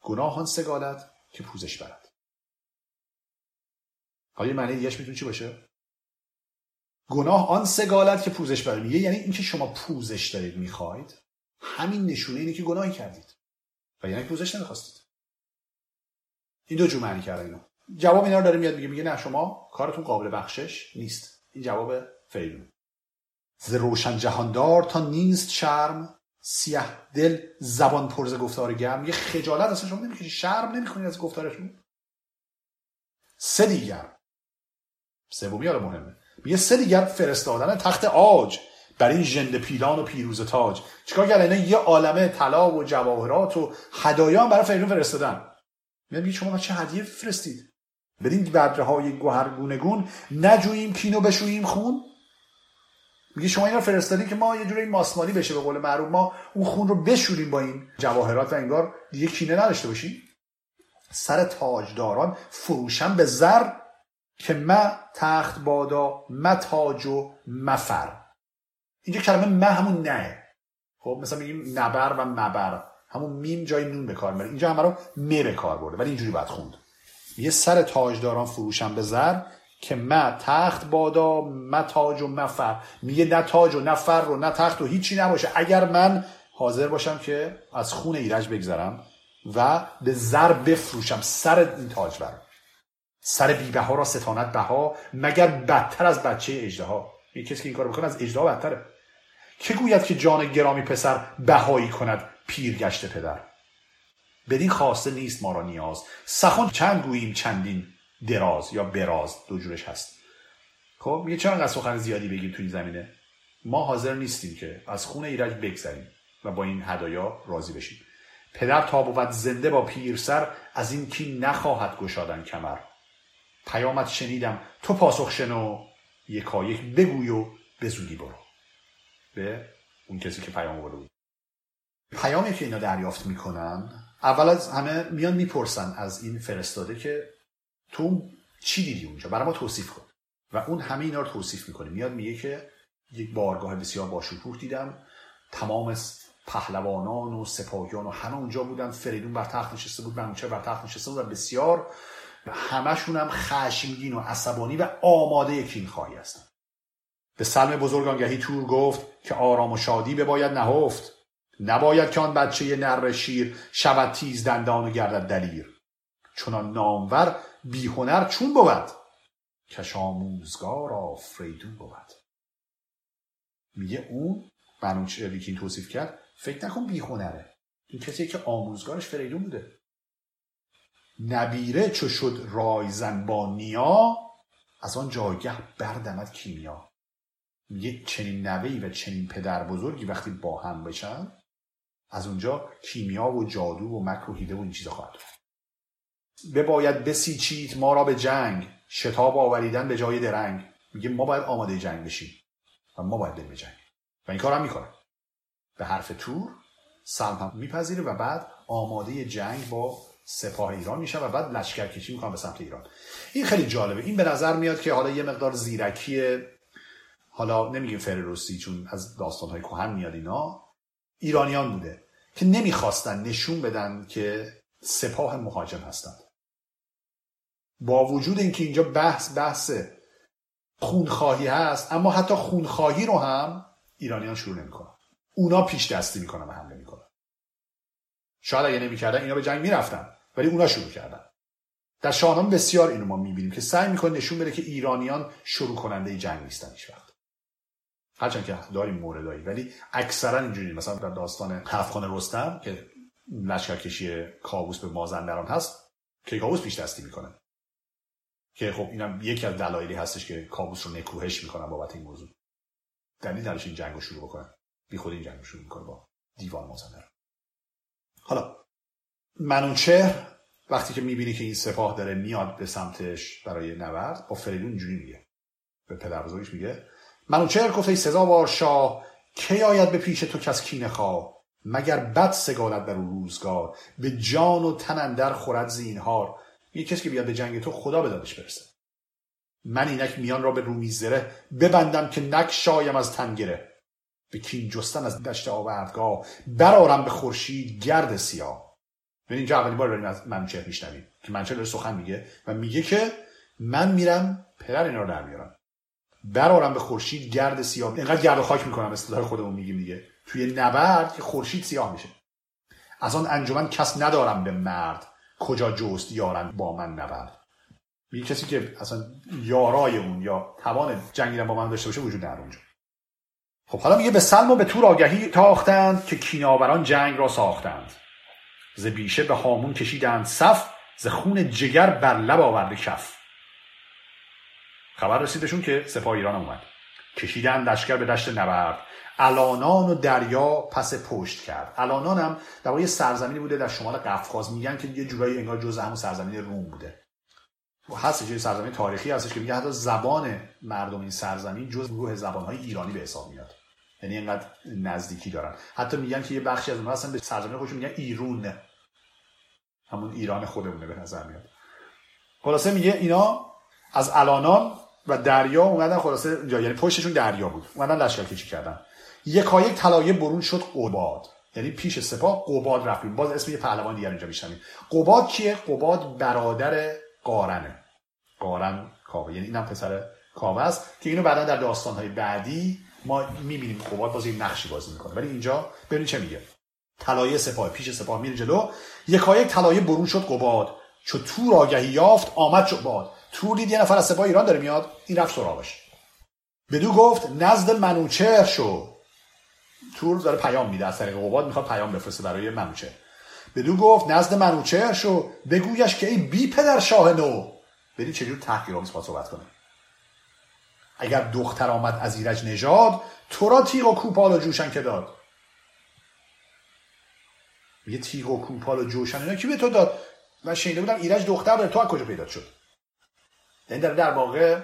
گناهان سگالت که پوزش برد. حالا یه معنی دیگهش می‌تونه چی باشه؟ گناه آن سگالت که پوزش برد میگه یعنی اینکه شما پوزش دارید می‌خواید همین نشونه اینه که گناهی کردید. و یعنی پوزش نمی‌خواستید. این دو معنی کرده اینو. جواب اینا رو داره میاد میگه میگه نه شما کارتون قابل بخشش نیست. این جواب فریدون ز روشن جهاندار تا نیست شرم سیاه دل زبان پرز گفتار گرم. یه خجالت اصلا شما نمی‌کنید شرم نمی‌کنید از گفتارشون سه دیگر. سومی حالا مهمه. میگه سه دیگر فرستادن تخت آج بر این ژنده پیلان و پیروز تاج. چیکار کردن؟ یه عالمه طلا و جواهرات و هدایا برای فریدون فرستادن. میگه شما چه هدیه فرستید. بدین بدره های گوهرگونگون نجوییم کینو بشوییم خون. میگه شما اینا فرستادین که ما یه جوری ماسمالی بشه به قول معروف. ما اون خون رو بشوریم با این جواهرات و انگار دیگه کینه نداشته باشیم. سر تاجداران فروشم به زر. که ما تخت بادا ما تاج و مفر اینجا کلمه مه همون نه خب مثلا میگیم نبر و مبر. همون میم جای نون به کار می‌بره. اینجا همه رو می به کار برده. ولی اینجوری باید خوند. یه سر تاجداران فروشم به زر که ما تخت بادا ما تاج و مفر میگه نه تاج و نه فر و نه تخت و هیچی نباشه. اگر من حاضر باشم که از خون ایرج بگذرم و به زر بفروشم سر این تاج برم. سر بیبه ها را ستانت بها مگر بدتر از بچه اجده ها یه کسی که این کار بکنه از اجده بدتره. که گوید که جان گرامی پسر بهایی کند پیر گشته پدر؟ بدین خواسته نیست ما را نیاز. سخن چند گوییم چندین دراز یا براز دو جورش هست. خب میگه چرا انقدر سخن زیادی بگیم تو این زمینه؟ ما حاضر نیستیم که از خون ایرج بگذریم و با این هدایا راضی بشیم. پدر تا بود زنده با پیرسر از این کی نخواهد گشادن کمر. پیامت شنیدم. تو پاسخ شنو. یکایک بگوی و به زودی برو. به اون کسی که پیام برده بود. پیامی که اینا دریافت می‌کنن اول از همه میان می‌پرسن از این فرستاده که تو چی دیدی اونجا؟ برای ما توصیف کن. و اون همه اینا رو توصیف می‌کنه. میاد میگه که یک بارگاه بسیار باشکوه دیدم. تمام پهلوانان و سپاهیان و همه اونجا بودن. فریدون بر تخت نشسته بود منوچهر بر تخت نشسته بود و بسیار همشون هم خشمگین و عصبانی و آماده کین خواهی هستن. به سلم بزرگانگهی تور گفت که آرام و شادی بباید نهفت. نباید که آن بچه نر شیر شود تیز دندان و گردد دلیر. چنان نامور بیهنر چون بود؟ کش آموزگار آفریدون بود. میگه اون منوچهری که این توصیف کرد فکر نکن بیهنره این کسی که آموزگارش فریدون بوده. نبیره چو شد رایزن با نیا از آن جایگه بردمد کیمیا. میگه چنین نوهی و چنین پدر بزرگی وقتی با هم بشن از اونجا کیمیا و جادو و مکر و و این چیزا خواهد بباید بسیچید ما را به جنگ شتاب آوریدن به جای درنگ. میگه ما باید آماده جنگ بشیم و ما باید بریم به جنگ. و این کار هم می‌کنه. به حرف تور سلم هم میپذیره و بعد آماده جنگ با سپاه ایران میشه و بعد لشکر کشی می‌کنن به سمت ایران. این خیلی جالبه. این به نظر میاد که حالا یه مقدار زیرکی حالا نمیگیم فریروسی چون از داستانهای کهن میاد اینا ایرانیان بوده که نمی‌خواستن نشون بدن که سپاه مهاجم هستند. با وجود اینکه اینجا بحث بحث خونخواهی هست اما حتی خونخواهی رو هم ایرانیان شروع نمی‌کنن. اونا پیش دستی می‌کنن و حمله می‌کنن. شاید اگه نمی‌کردن اینا به جنگ می‌رفتن. ولی اونا شروع کردن. در شاهنامه بسیار اینو ما می‌بینیم که سعی می‌کنه نشون بده که ایرانیان شروع کننده جنگ نیستن هیچ وقت. هرچند که داریم موردایی ولی اکثرا اینجوری مثلا در داستان هفتخان رستم که لشکرکشی کابوس به مازندران هست که کابوس پیش دستی می‌کنه. که خب اینم یکی از دلایلی هستش که کابوس رو نکوهش می‌کنن بابت این موضوع. دلیل نداشت این جنگ رو شروع بکنن بی خود این جنگ رو شروع می‌کنه با دیوان مازندران. حالا منوچهر وقتی که می‌بینی که این سپاه داره میاد به سمتش برای نبرد با فریدون اینجوری میگه. به پدر بزرگش میگه. منوچهر گفت ای سزاوار شاه کی آید به پیش تو کس کینه خواه؟ مگر بد سگالت بر روزگار؟ به جان و تن اندر خورد زینهار. یه کسی که بیاد به جنگ تو خدا به دادش برسه. من اینک میان را به رومی زره ببندم که نک شایم از تن گره. به کین جستن از دشت آوردگاه برارم به خورشید گرد سیاه. ببین اینجا اولین بار از منوچهر میشنویم که منوچهر داره سخن میگه و میگه که من میرم پدر اینا رو در میارم. برارم به خورشید گرد سیاه. اینقدر گرد و خاک می‌کنم اصطلاح خودمون میگیم دیگه. توی نبرد که خورشید سیاه میشه. از آن انجمن کس ندارم به مرد. کجا جست یارن با من نبرد. میگه کسی که اصلا یارای اون یا توان جنگیدن با من داشته باشه وجود نداره اونجا. خب حالا میگه به سلم و به تور آگهی تاختند که کیناوران جنگ را ساختند. ز بیشه به هامون کشیدند صف ز خون جگر بر لب آورده کف. خبر رسیدشون که سپاه ایران اومد. کشیدن لشکر به دشت نبرد. الانان و دریا پس پشت کرد. الانان هم در واقع سرزمینی بوده در شمال قفقاز. میگن که یه جورایی انگار جزء همون سرزمین روم بوده. هست یه سرزمین تاریخی هستش که میگه حتی زبان مردم این سرزمین جز گروه زبانهای ایرانی به حساب میاد. یعنی اینقدر نزدیکی دارن. حتی میگن که یه بخشی از اونها هستن به سرزمین خودشون میگن ایرون همون ایران خودمونه به نظر میاد. خلاصه میگه اینا از الانان و دریا اومدن خلاصه یعنی پشتشون دریا بود. اومدن لشکر کشی کردن. یکایک طلایه برون شد قباد. یعنی پیش سپاه قباد رفتیم باز اسم یه پهلوان دیگر اینجا میشنیم قباد کیه؟ قباد برادر قارنه. قارن کاوه. یعنی اینم پسر کاوه است که اینو بعدا در داستانهای بعدی ما می‌بینیم قباد باز این نقشی بازی می‌کنه. ولی اینجا ببینید چه میگه. طلایه سپاه پیش سپاه میره جلو. یکایک طلایه برون شد قباد چو تور آگهی یافت آمد شد باد. تور دید یه نفر از سپاه ایران داره میاد این رفت سراغش. بدو گفت نزد منوچهر شو. تور داره پیام میده از طریق قباد می‌خواد پیام بفرسته برای منوچهر. بدو گفت نزد منوچهر شو. بگویش که ای بی پدر شاه نو. برید چجور تحقیرآمیز با صحبت کنه. اگر دختر آمد از ایرج نژاد تو را تیغ و کوپال و جوشن که داد. میگه تیغ و کوپال و جوشن اینا کی به تو داد؟ من شنیده بودم ایرج دختر داره. تو از کجا پیدا شد؟ یعنی در در واقع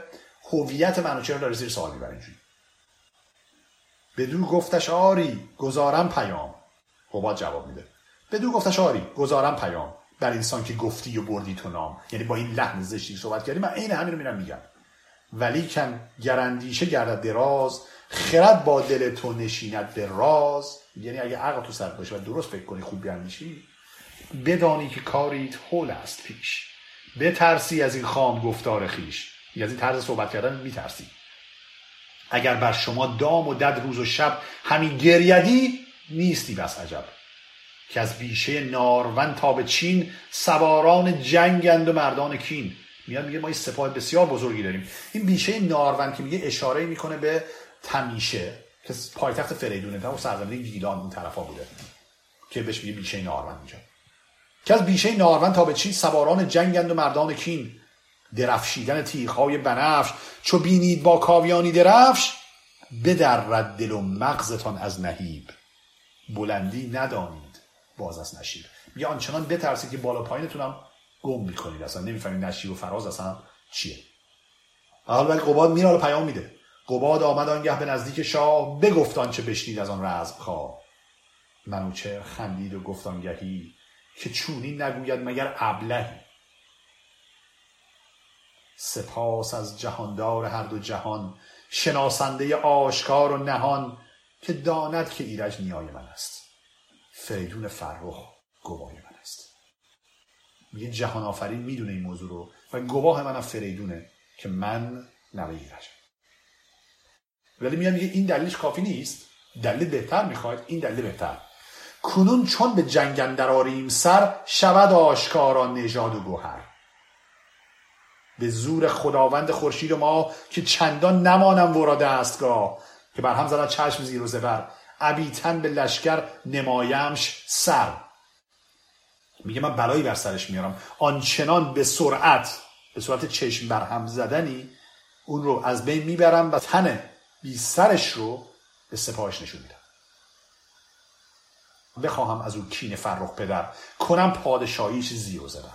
هویت منوچهر داره زیر سوال می‌بره اینجوری؟ بدو گفتش آری گزارم پیام. قباد جواب میده بدو گفتش آری گزارم پیام. بر انسان که گفتی و بردی تو نام. یعنی با این لحن زشتی صحبت کردی من عین همین رو میرم میگم. ولی کن گرندیشه گردد دراز خرد با دل تو نشیند به راز. یعنی اگه عقل تو سر باشه و درست فکر کنی خوب بیاندیشی بدانی که کاریت حول است پیش. بترسی از این خام گفتار خیش. یعنی از این طرز صحبت کردن میترسی. اگر بر شما دام و دد روز و شب همین گریدی نیستی بس عجب. که از بیشه نارون تا به چین سواران جنگند و مردان کین. میاد میگه ما این سپاه بسیار بزرگی داریم. این بیشه نارون که میگه اشاره می‌کنه به تمیشه که پایتخت فریدونه. و سرزمین گیلان اون طرفا بوده که بهش میگه بیشه نارون اینجا. که از بیشه نارون تا به چین سواران جنگند و مردان کین. درفشیدن تیغهای بنفش. چو بینید با کاویانی درفش بدرد دل و مغزتان از نهیب. بلندی ندانید باز از نشیب. میگه آنچنان بترسید که بالا پایینتونم. گم می‌کنید اصلا نمی‌فهمید نشیب و فراز اصلا چیه. حال ولی قباد میره پیام میده. قباد آمد آنگه به نزدیک شاه بگفت آنچه بشنید از آن رزم خواه. منوچه خندید و گفت آنگهی که چونی نگوید مگر ابلهی. سپاس از جهاندار هر دو جهان شناسنده آشکار و نهان که داند که ایرج نیای من است. فریدون فرخ است میگه جهان آفرین می‌دونه این موضوع رو و گواه منم فریدونه که من نوه ایرجم ولی میاد میگه این دلیلش کافی نیست. دلیل بهتر می‌خواد این دلیل بهتر. کنون چون به جنگ آریم سر شود آشکارا نژاد و گوهر. به زور خداوند خورشید ما که چندان نمانم ورا دستگاه که بر هم زدن چشم زیر و زبر. ابیتن به لشکر نمایمش سر. میگه من بلایی بر سرش میارم. آنچنان به سرعت به صورت چشم بر هم زدنی اون رو از بین می‌برم و تن بی سرش رو به سپاهش نشون میدم. بخواهم از او کین فرخ پدر کنم پادشاهیش زیر و زبر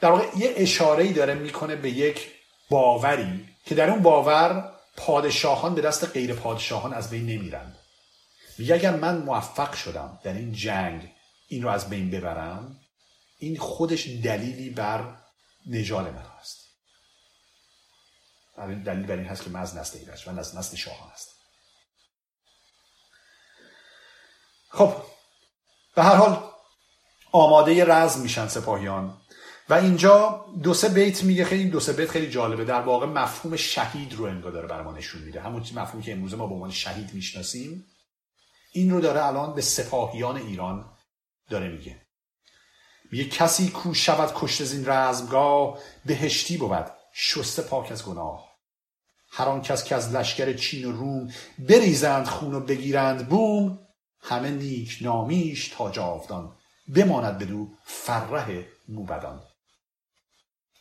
در واقع یه اشاره ای داره می‌کنه به یک باوری که در اون باور پادشاهان به دست غیر پادشاهان از بین نمیرند. میگه اگر من موفق شدم در این جنگ این رو از بین ببرم این خودش دلیلی بر نجال من هست. دلیل بر این هست که من از نسل ایرج و از نسل شاهان هست خب به هر حال آماده رزم میشن سپاهیان و اینجا دو سه بیت میگه خیلی دو سه بیت خیلی جالبه. در واقع مفهوم شهید رو انگار داره بر ما نشون میده. همون مفهومی که امروز ما به عنوان شهید می‌شناسیم این رو داره الان به سپاهیان ایران داره میگه. میگه کسی کو شود کشت از این رزمگاه بهشتی بود شسته پاک از گناه. هر آن کس که از لشکر چین و روم بریزند خون و بگیرند بوم همه نیک نامیش تا جاودان بماند بدو فرح موبدان.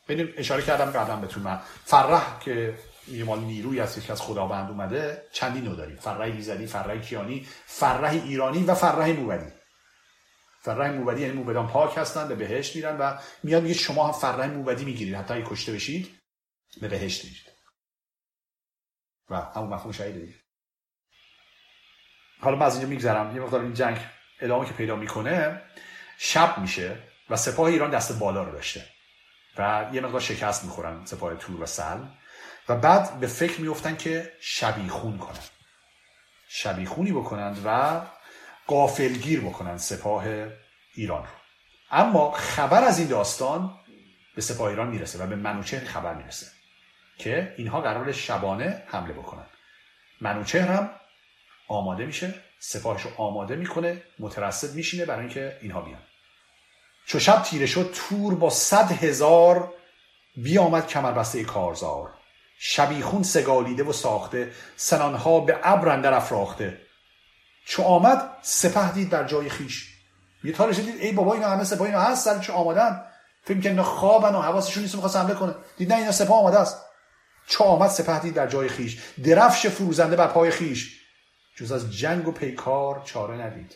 ببینیم اشاره کردم قبلا بهتون. من فرح که یه مال نیروی هست که از خداوند اومده چندی نو داریم. فرح ایزدی فرح کیانی فرح ایرانی و فرح موبدی. فرح موبدی یعنی موبدان پاک هستن به بهشت میرن و میاد میگه شما هم فرح موبدی می‌گیرید. حتی اگه کشته بشید به بهشت میرید. و همون مفهوم شهید دیگه. حالا من از اینجا میگذرم. یه مقدار این جنگ ادامه که پیدا می‌کنه شب میشه و سپاه ایران دست بالا رو داشته. و یه مقدار شکست می‌خورن سپاه تور و سل و بعد به فکر میفتن که شبیخون کنن. شبیخونی بکنند و قافلگیر بکنن سپاه ایران رو. اما خبر از این داستان به سپاه ایران می‌رسه و به منوچهر خبر می‌رسه که اینها قرار شبانه حمله بکنن. منوچهر هم آماده میشه سپاهش رو آماده می‌کنه مترصد میشینه برای اینکه اینها بیان. چو شب تیره شد تور با صد هزار بیامد کمربسته کارزار. شبیخون سگالیده و ساخته سنانها به ابر اندر افراخته. چو آمد سپه دید در جای خیش. یه تا دید ای بابا اینا همه سپاه اینا هست سر چه آمدن. فکر که خوابن و حواسشون نیست می‌خواست حمله کنه دید نه اینا سپاه آمده است. چو آمد سپه دید در جای خیش. درفش فروزنده بر پای خیش. جز از جنگ و پیکار چاره ندید.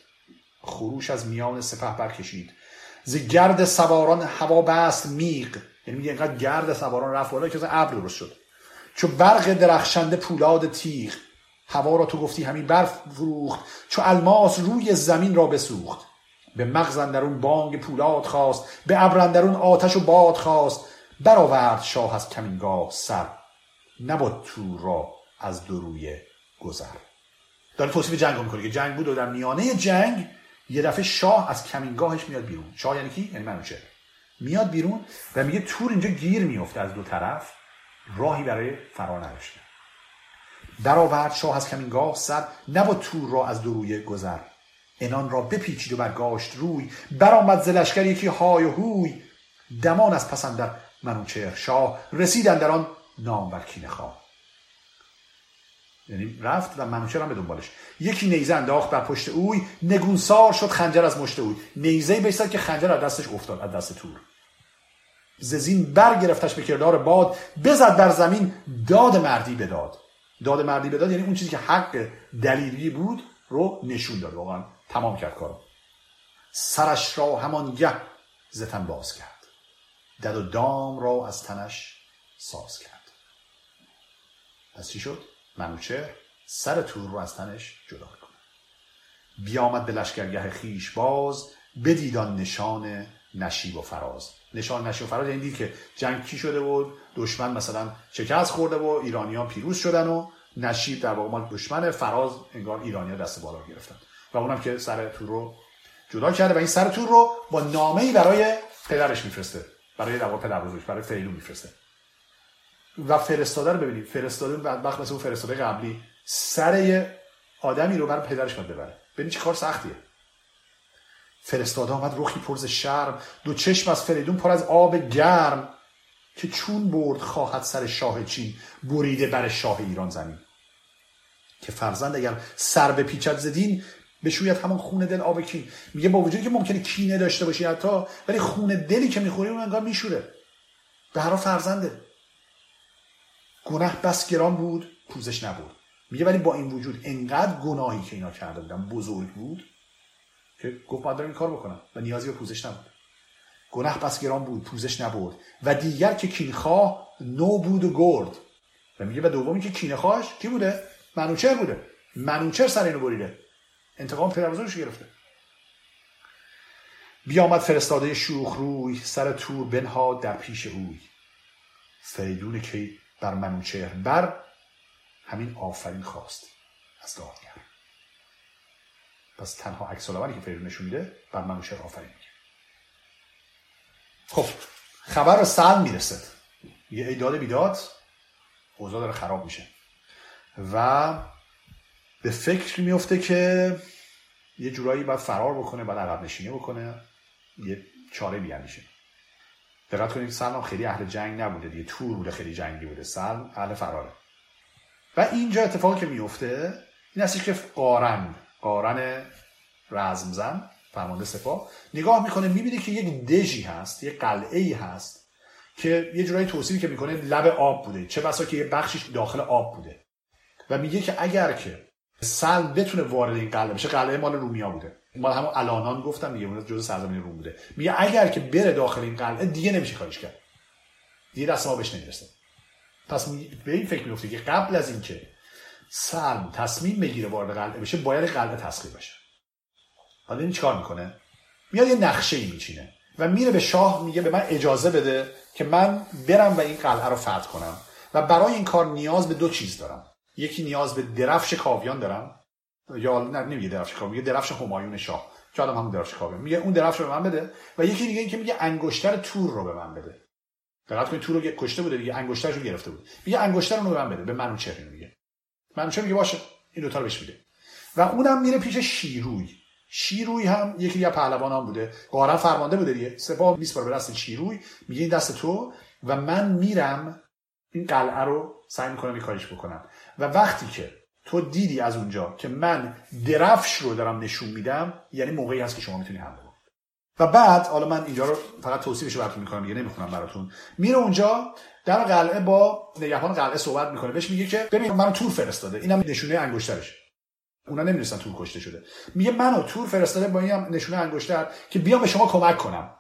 خروش از میان سپه برکشید. ز گرد سواران هوا بست میغ. یعنی میگه اینقدر گرد سواران رفت بالا که ابر درست شد. چو برق درخشنده پولاد تیغ. هوا را تو گفتی همین برف فروخت چو الماس روی زمین را بسوخت. به مغز اون بانگ پولاد خواست به ابر اون آتش و باد خواست. برآورد شاه از کمینگاه سر نبود تو را از دروی گذر. داره توصیف جنگ رو می‌کنه که جنگ بود و در میانه جنگ یه دفعه شاه از کمینگاهش میاد بیرون. شاه یعنی کی؟ یعنی منوچهر. میاد بیرون و میگه تور اینجا گیر میفته از دو طرف راهی برای فرار نداشته. درآورد شاه از کمینگاه سر نبا تور را از دروی گذر. انان را بپیچید و برگاشت روی برآمد ز یکی های و هوی. دمان از پسندر منوچهر شاه رسیدن در آن نام کینه خواه. یعنی رفت و منوچهر هم به دنبالش. یکی نیزه انداخت بر پشت اوی نگونسار شد خنجر از مشت اوی. نیزه بیستد که خنجر از دستش افتاد از دست تور. ززین برگرفتش به کردار باد بزد بر زمین داد مردی بداد. داد مردی بداد یعنی اون چیزی که حق دلیلی بود رو نشون داد. واقعا تمام کرد کارو. سرش را همان گه زتن باز کرد. دد و دام را از تنش ساز کرد. پس چی شد؟ منوچه سر تور رو از تنش جدا کنه بیامد به لشکرگه خیش باز بدیدان نشان نشیب و فراز. نشان نشیب و فراز یعنی دید که جنگ کی شده بود دشمن مثلا شکست خورده و ایرانیان پیروز شدن و نشیب در واقع مال دشمن فراز انگار ایرانیا دست بالا گرفتن. و اونم که سر تور رو جدا کرده و این سر تور رو با نامه ای برای پدرش میفرسته. برای در پدر برای فریدون میفرسته. و فرستاده رو ببینید. فرستاده بدبخت مثل اون فرستاده قبلی. سر آدمی رو برای پدرش باید ببره. ببین چه کار سختیه. فرستاده آمد روخی پرز شرم. دو چشم از فریدون پر از آب گرم که چون برد خواهد سر شاه چین بریده بر شاه ایران زمین. که فرزند اگر سر به پیچت زدین بشوید همان خون دل آب کین. میگه با وجودی که ممکنه کینه داشته باشی حتی ولی خون دلی که می‌خوری اون انگار میشوره. به فرزنده. گناه بس گران بود پوزش نبود میگه ولی با این وجود انقدر گناهی که اینا کرده بودن بزرگ بود که گفت باید این کار بکنم و نیازی به پوزش نبود. گناه بس گران بود پوزش نبود و دیگر که کینخواه نو بود و گرد. و میگه و دومی که کینخواهش کی بوده؟ منوچر بوده. منوچر سر اینو بریده. انتقام پدربزرگش گرفته. بیامد فرستاده شوخ روی سر تور بنها در پیش اوی. فریدون که بر منوچهر بر؟ همین آفرین خواست از دادگر پس تنها عکس که فریدون نشون میده بر منوچهر آفرین میگه. خب خبر سلم می‌رسد یه ایداد بیداد اوضاع داره خراب میشه. و به فکر میفته که یه جورایی باید فرار بکنه باید عقب نشینی بکنه. یه چاره بیاندیشه. دقت کنید سلم خیلی اهل جنگ نبوده دیگه. تور بوده خیلی جنگی بوده. سلم اهل فراره. و اینجا اتفاقی که میفته این هستش که قارن. قارن رزمزن فرمانده سپاه نگاه می‌کنه می‌بینه که یک دژی هست یک قلعه ای هست که یه جورایی توصیفی که می‌کنه لب آب بوده. چه بسا که یه بخشش داخل آب بوده. و میگه که اگر که سلم بتونه وارد این قلعه بشه قلعه مال رومیا بوده. مال همون الانان گفتم دیگه اون جزء سرزمین روم بوده. میگه اگر که بره داخل این قلعه دیگه نمیشه کارش کرد. دیگه دست ما بهش نمی‌رسه. پس به این فکر میفته که قبل از اینکه سلم تصمیم بگیره وارد قلعه بشه باید قلعه تسخیر بشه. حالا این چیکار می‌کنه؟ میاد یه نقشه ای میچینه و میره به شاه میگه به من اجازه بده که من برم و این قلعه رو فتح کنم و برای این کار نیاز به دو چیز دارم. یکی نیاز به درفش کاویان دارم. یا نه نمیگه درفش کاویان میگه درفش همایون شاه. که آدم همون درفش کاویان؟ میگه اون درفش رو به من بده و یکی دیگه این که میگه انگشتر تور رو به من بده. دقت کنید تو رو کشته بوده دیگه انگشترش رو گرفته بود. میگه انگشتر رو به من بده به منو چهره میگه. منو چه میگه باشه این دوتا رو بهش میده. و اونم میره پیش شیروی. شیروی هم یکی از هم بوده. قارن فرمانده بوده دیگه. سپاه میسپاره به دست شیروی. میگه این دست تو. و من میرم این قلعه رو سعی می‌کنم این کاریش بکنم. و وقتی که تو دیدی از اونجا که من درفش رو دارم نشون میدم یعنی موقعی هست که شما می‌تونی حمله و بعد حالا من اینجا رو فقط توصیفش براتون می‌کنم دیگه نمی‌خونم براتون. میره اونجا در قلعه با نگهبان قلعه صحبت می‌کنه. بهش میگه که ببین منو تور فرستاده. اینم نشونه انگشترش. اونا نمی‌دونستن تور کشته شده. میگه منو تور فرستاده با این نشونه انگشتر که بیام به شما کمک کنم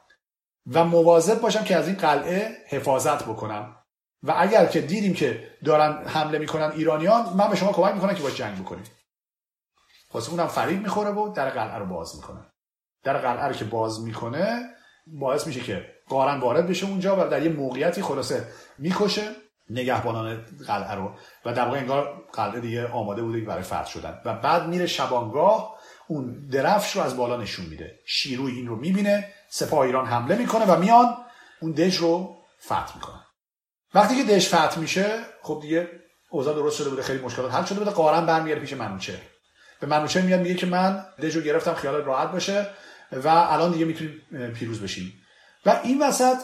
و مواظب باشم که از این قلعه حفاظت بکنم. و اگر که دیدیم که دارن حمله می‌کنن ایرانیان من به شما کمک می‌کنم که باش جنگ بکنیم. پس اونم فریب می‌خوره و در قلعه رو باز می‌کنه. در قلعه رو که باز می‌کنه باعث میشه که قارن وارد بشه اونجا و در یه موقعیتی خلاصه می‌کشه. نگهبانان قلعه رو. و در واقع انگار قلعه دیگه آماده بوده برای فتح شدن. و بعد میره شبانگاه اون درفش رو از بالا نشون میده. شیروی این رو می‌بینه سپاه ایران حمله می‌کنه و میان اون دژ رو فتح می‌کنه. وقتی که دژ فتح میشه خب دیگه اوضاع درست شده بوده خیلی مشکلات حل شده بوده. قارن برمیگرده پیش منوچه به منوچه میاد میگه که من دژ رو گرفتم خیال راحت باشه. و الان دیگه می‌تونیم پیروز بشیم. و این وسط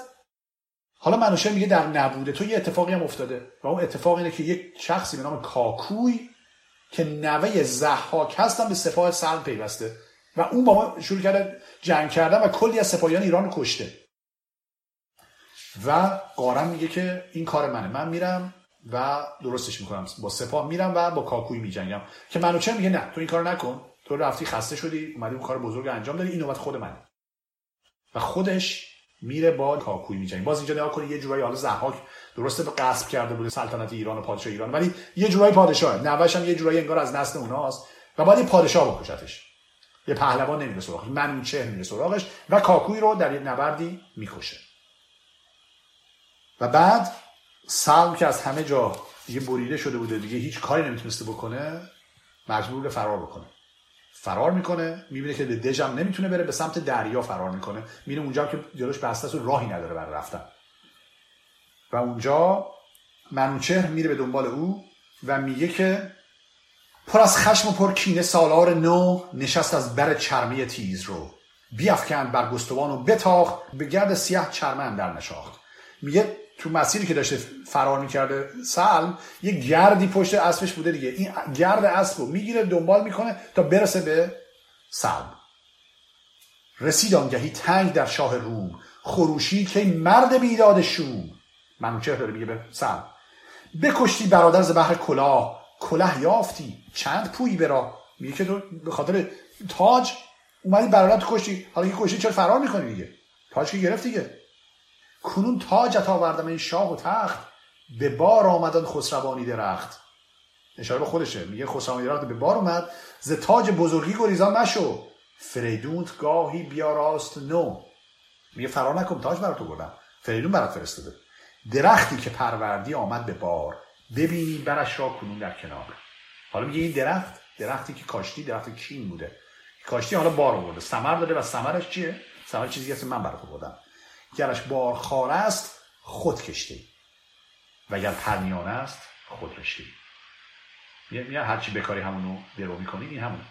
حالا منوشه میگه در نبوده. تو یه اتفاقی هم افتاده و اون اتفاق اینه که یک شخصی به نام کاکوی که نوه زحاک هستن به سپاه سلم پیوسته و اون با ما شروع کرده جنگ کردن و کلی از سپاهیان ایران رو کشته. و قارن میگه که این کار منه. من میرم و درستش می‌کنم. با سپاه میرم و با کاکوی میجنگم. که منوچه میگه نه تو این کار نکن. تو رفتی خسته شدی اومدی اون کار بزرگ انجام دادی این نوبت خود منه. و خودش میره با کاکوی میجنگه باز اینجا نگاه کنید یه جورایی حالا زحاک درسته به قصب کرده بوده سلطنت ایران و پادشاه ایران ولی یه جورایی پادشاه. نوش هم یه جورایی انگار از نسل اوناست. و باید یه پادشاه بکشتش. یه پهلوان نمیره سراغش. منوچه میره سراغش و کاکوی رو در یه نبردی می‌کشه. و بعد سلم که از همه جا دیگه بریده شده بوده دیگه هیچ کاری نمی‌تونسته بکنه مجبور به فرار بکنه. فرار می‌کنه می‌بینه که دژم نمی‌تونه بره به سمت دریا فرار می‌کنه. میره اونجا که جلوش بسته و راهی نداره برای رفتن. و اونجا منوچهر میره به دنبال او و میگه که پر از خشم و پر کینه سالار نو نشست از بر چرمی تیز رو. بیافکند بر گستوان و بتاخت به گرد سیاه چرمه اندر نشاخت. میگه تو مسیری که داشته فرار می‌کرده سلم یه گردی پشت اسبش بوده دیگه. این گرد اسب رو می‌گیره دنبال می‌کنه تا برسه به سلم رسید آنگهی تنگ در شاه روم خروشی که مرد بیداد شوم منوچه داره میگه به سلم بکشتی برادر ز بحر کلاه. کلاه یافتی. چند پویی برا میگه که تو به خاطر تاج اومدی برادر تو کشتی. حالا که کشتی چرا فرار می‌کنی دیگه؟ تاج که گرفت دیگه. کنون تاجت آوردم این شاه و تخت به بار آمدن خسروانی درخت. اشاره به خودشه میگه خسروانی درخت به بار اومد ز تاج بزرگی گریزان نشو فریدونت گاهی بیاراست نو. میگه فرار نکن تاج برات بردم فریدون برات فرستاده. درختی که پروردی آمد به بار. ببینی برش را کنون در کنار. حالا میگه این درخت درختی که کاشتی درخت کین بوده. کاشتی حالا بار آورده. ثمر داده و ثمرش چیه؟ ثمر چیزی هست من برات بردم گرش بارخار است خود کشته و اگر پرمیانه است خود رشته میگه هرچی بکاری همونو درو می‌کنی این همونه.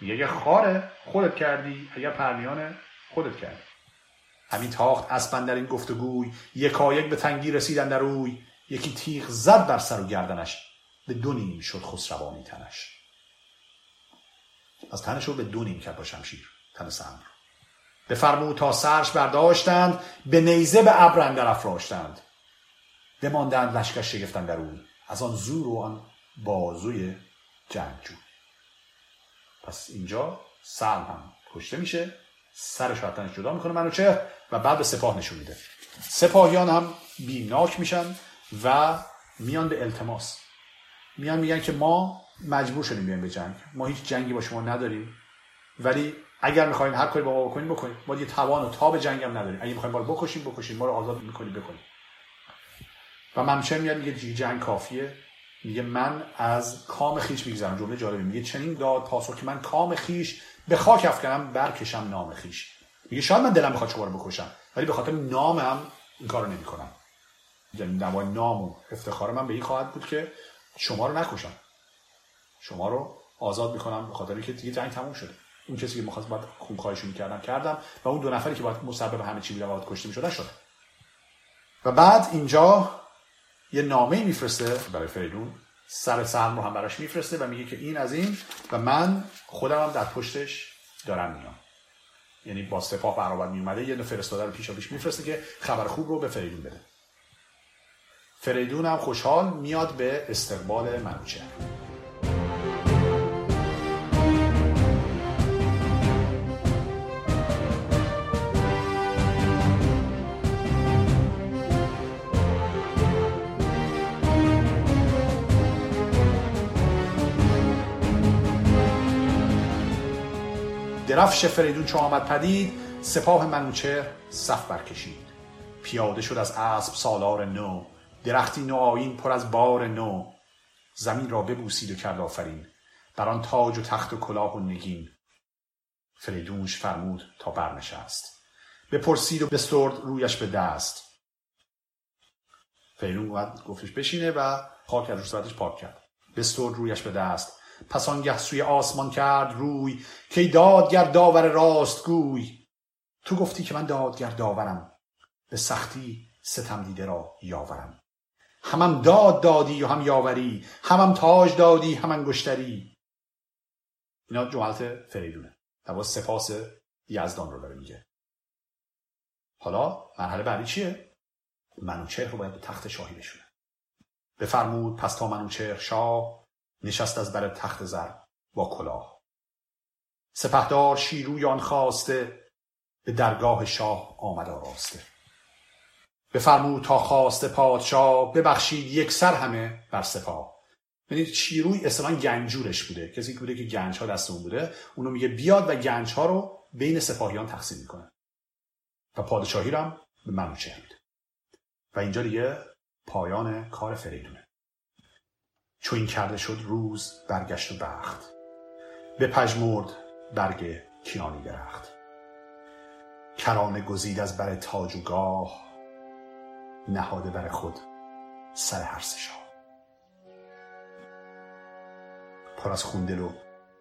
میگه اگر خاره خودت کردی اگر پرمیانه خودت کردی. همین تاخت اسپن در این گفتگوی یکایک به تنگی رسیدن در روی یکی تیغ زد بر سر و گردنش به دو نیم شد خسروانی تنش. از تنش رو به دو نیم کرد با شمشیر تن سمر. بفرمود تا سرش برداشتند به نیزه به ابر اندر افراشتند. بماندند لشکر شگفتن در اون از آن زور و آن بازوی جنگجو. پس اینجا سلم هم کشته میشه سرش و جدا می‌کنه منو چه و بعد به سپاه نشون میده. سپاهیان هم بیناک میشن و میان به التماس. میان میگن که ما مجبور شدیم بیایم به جنگ. ما هیچ جنگی با شما نداریم ولی اگر می‌خواین هر کاری با ما بکنیم بکنیم ما یه توان و تاب جنگ هم نداریم. اگه می‌خوایم ما رو بکشیم بکشیم ما رو آزاد می‌کنیم بکنیم و ممشه میاد میگه جنگ کافیه. میگه من از کام خیش میگذرم. جمله جالبی میگه چنین داد پاسخ که من کام خیش به خاک افکنم برکشم نام خیش. میگه شاید من دلم بخواد شما رو بکشم ولی به خاطر نامم این کارو نمی‌کنم. یعنی نوای نام و افتخار من به این خواهد بود که شما رو نکشم. شما رو آزاد می‌کنم به خاطر که دیگه جنگ تموم شده. اون کسی که می‌خواست باید خونخواهیشو می‌کردم کردم و اون دو نفری که باید مسبب همه چی بودن باید کشته می‌شدن شده و بعد اینجا یه نامه میفرسته. برای فریدون. سر سهم رو هم براش میفرسته و میگه که این از این و من خودم هم در پشتش دارم میام. یعنی با سپاه برابر میومده یه فرستاده رو پیشا پیش میفرسته که خبر خوب رو به فریدون بده. فریدون هم خوشحال میاد به استقبال منوچهر. درفش فریدون چو آمد پدید سپاه منوچهر صف برکشید. پیاده شد از اسب سالار نو درختی نو آیین پر از بار نو. زمین را ببوسید و کرد آفرین بر آن تاج و تخت و کلاه و نگین. فریدونش فرمود تا برنشست. بپرسید و بسترد رویش به دست. فریدون گفتش بشینه و خاک از پاک کرد. بسترد رویش به دست. پس آنگه سوی آسمان کرد روی که دادگر داور راست گوی. تو گفتی که من دادگر داورم. به سختی ستم دیده را یاورم. همم داد دادی و هم یاوری همم تاج دادی هم انگشتری. اینا جملت فریدونه. در سپاس یزدان رو داره میگه. حالا مرحله بعدی چیه؟ منوچهر رو باید به تخت شاهی بشونه. بفرمود پس تا منوچهر شاه نشست از بر تخت زر با کلاه. سپهدار شیروی آن خواسته به درگاه شاه آمد آراسته. بفرمود تا خواسته پادشاه ببخشید یک سر همه بر سپاه یعنی شیروی اصلا گنجورش بوده. کسی بوده که گنج ها دست اون بوده. اونو میگه بیاد و گنج ها رو بین سپاهیان تقسیم می‌کنه. و پادشاهی رو هم به منوچهر میده. و اینجا دیگه پایان کار فریدونه. چو این کرده شد روز برگشت و بخت. به پژمرد برگ کیانی درخت. کرانه گزید از بر تاج و گاه نهاده بر خود سر هر شاه. پر از خوندل و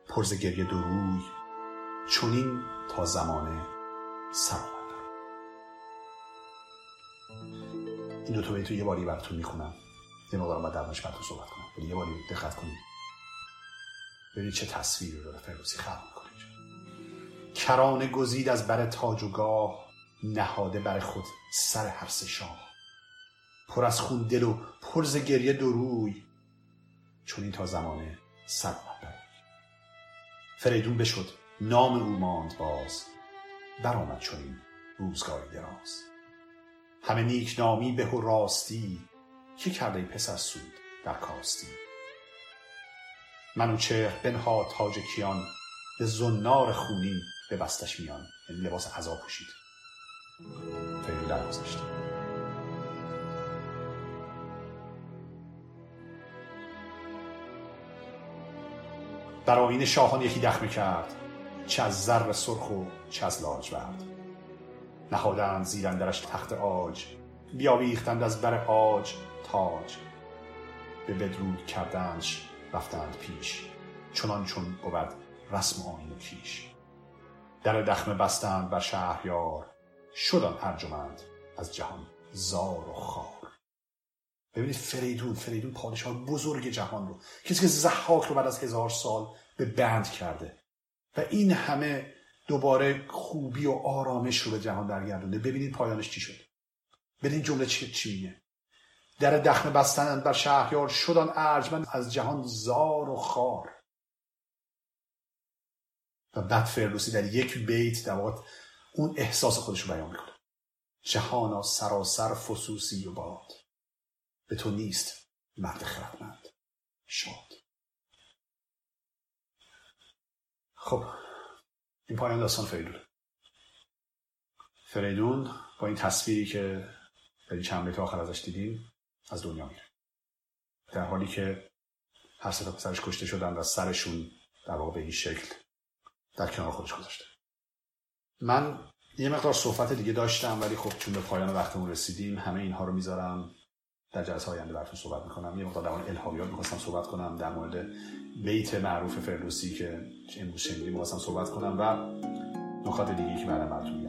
پرز گریه دو روی چونین تا زمانه سر این دو تا یه باری براتون می‌خونم. یه مقدارم باید درمانش براتون صحبت کنم. یه باری دقت کنید. ببینید چه تصویری رو فردوسی خلق می‌کنه. کرانه گزید از بر تاج و گاه نهاده بر خود سر هر شاه. پر از خون دل و پرز گریه دو روی. چون این تا زمانه سر بر فریدون بشد نام او ماند باز. برآمد این روزگاری دراز. همه نیک نامی به و راستی. که کرده پسر سود در کاستی. منوچهر بنها تاج کیان به زنار خونین به بستش میان یعنی لباس عذا پوشید. فریدون در گذشت. بر آیین شاهان یکی دخمه کرد چه از زر سرخ و چه از لاجورد نهادند زیر اندرش تخت عاج بیاویختند از بر عاج تاج به بدرود کردنش رفتند پیش. چنان چون بود رسم آیین و کیش در دخمه بستند بر شهریار. شدن ارجمند از جهان زار و خار. ببینید فریدون فریدون پادشاه بزرگ جهان رو. کسی که زحاک رو بعد از هزار سال به بند کرده. و این همه دوباره خوبی و آرامش رو به جهان درگردونده. ببینید پایانش چی شد. ببینید جمله چی چی در دخمه بستند بر شهریار شدن ارجمند از جهان زار و خار. و بعد فردوسی در یک بیت در اون احساس خودش رو بیان می‌کنه. جهانا سراسر فسوسی و باد. به تو نیست مرد خردمند. شاد. خب این پایان داستان فریدون. فریدون با این تصویری که در این چند بیت آخر ازش دیدیم از دنیا میره. در حالی که هر سه پسرش کشته شدن و سرشون در واقع به این شکل در کنار خودش گذاشته. من یه مقدار صحبت دیگه داشتم ولی خب چون به پایان وقتمون رسیدیم همه اینها رو می‌ذارم. در جلسه آینده براتون صحبت می‌کنم. یه مقدار در مورد الهامیات می‌خواستم صحبت کنم در مورد بیت معروف فردوسی که امروز شنیدیم می‌خواستم صحبت کنم و نکات دیگه که بعدا براتون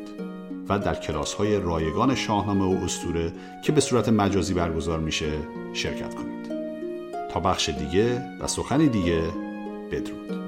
و در کلاس های رایگان شاهنامه و استوره که به صورت مجازی برگزار میشه شرکت کنید. تا بخش دیگه و سخنی دیگه بدرود.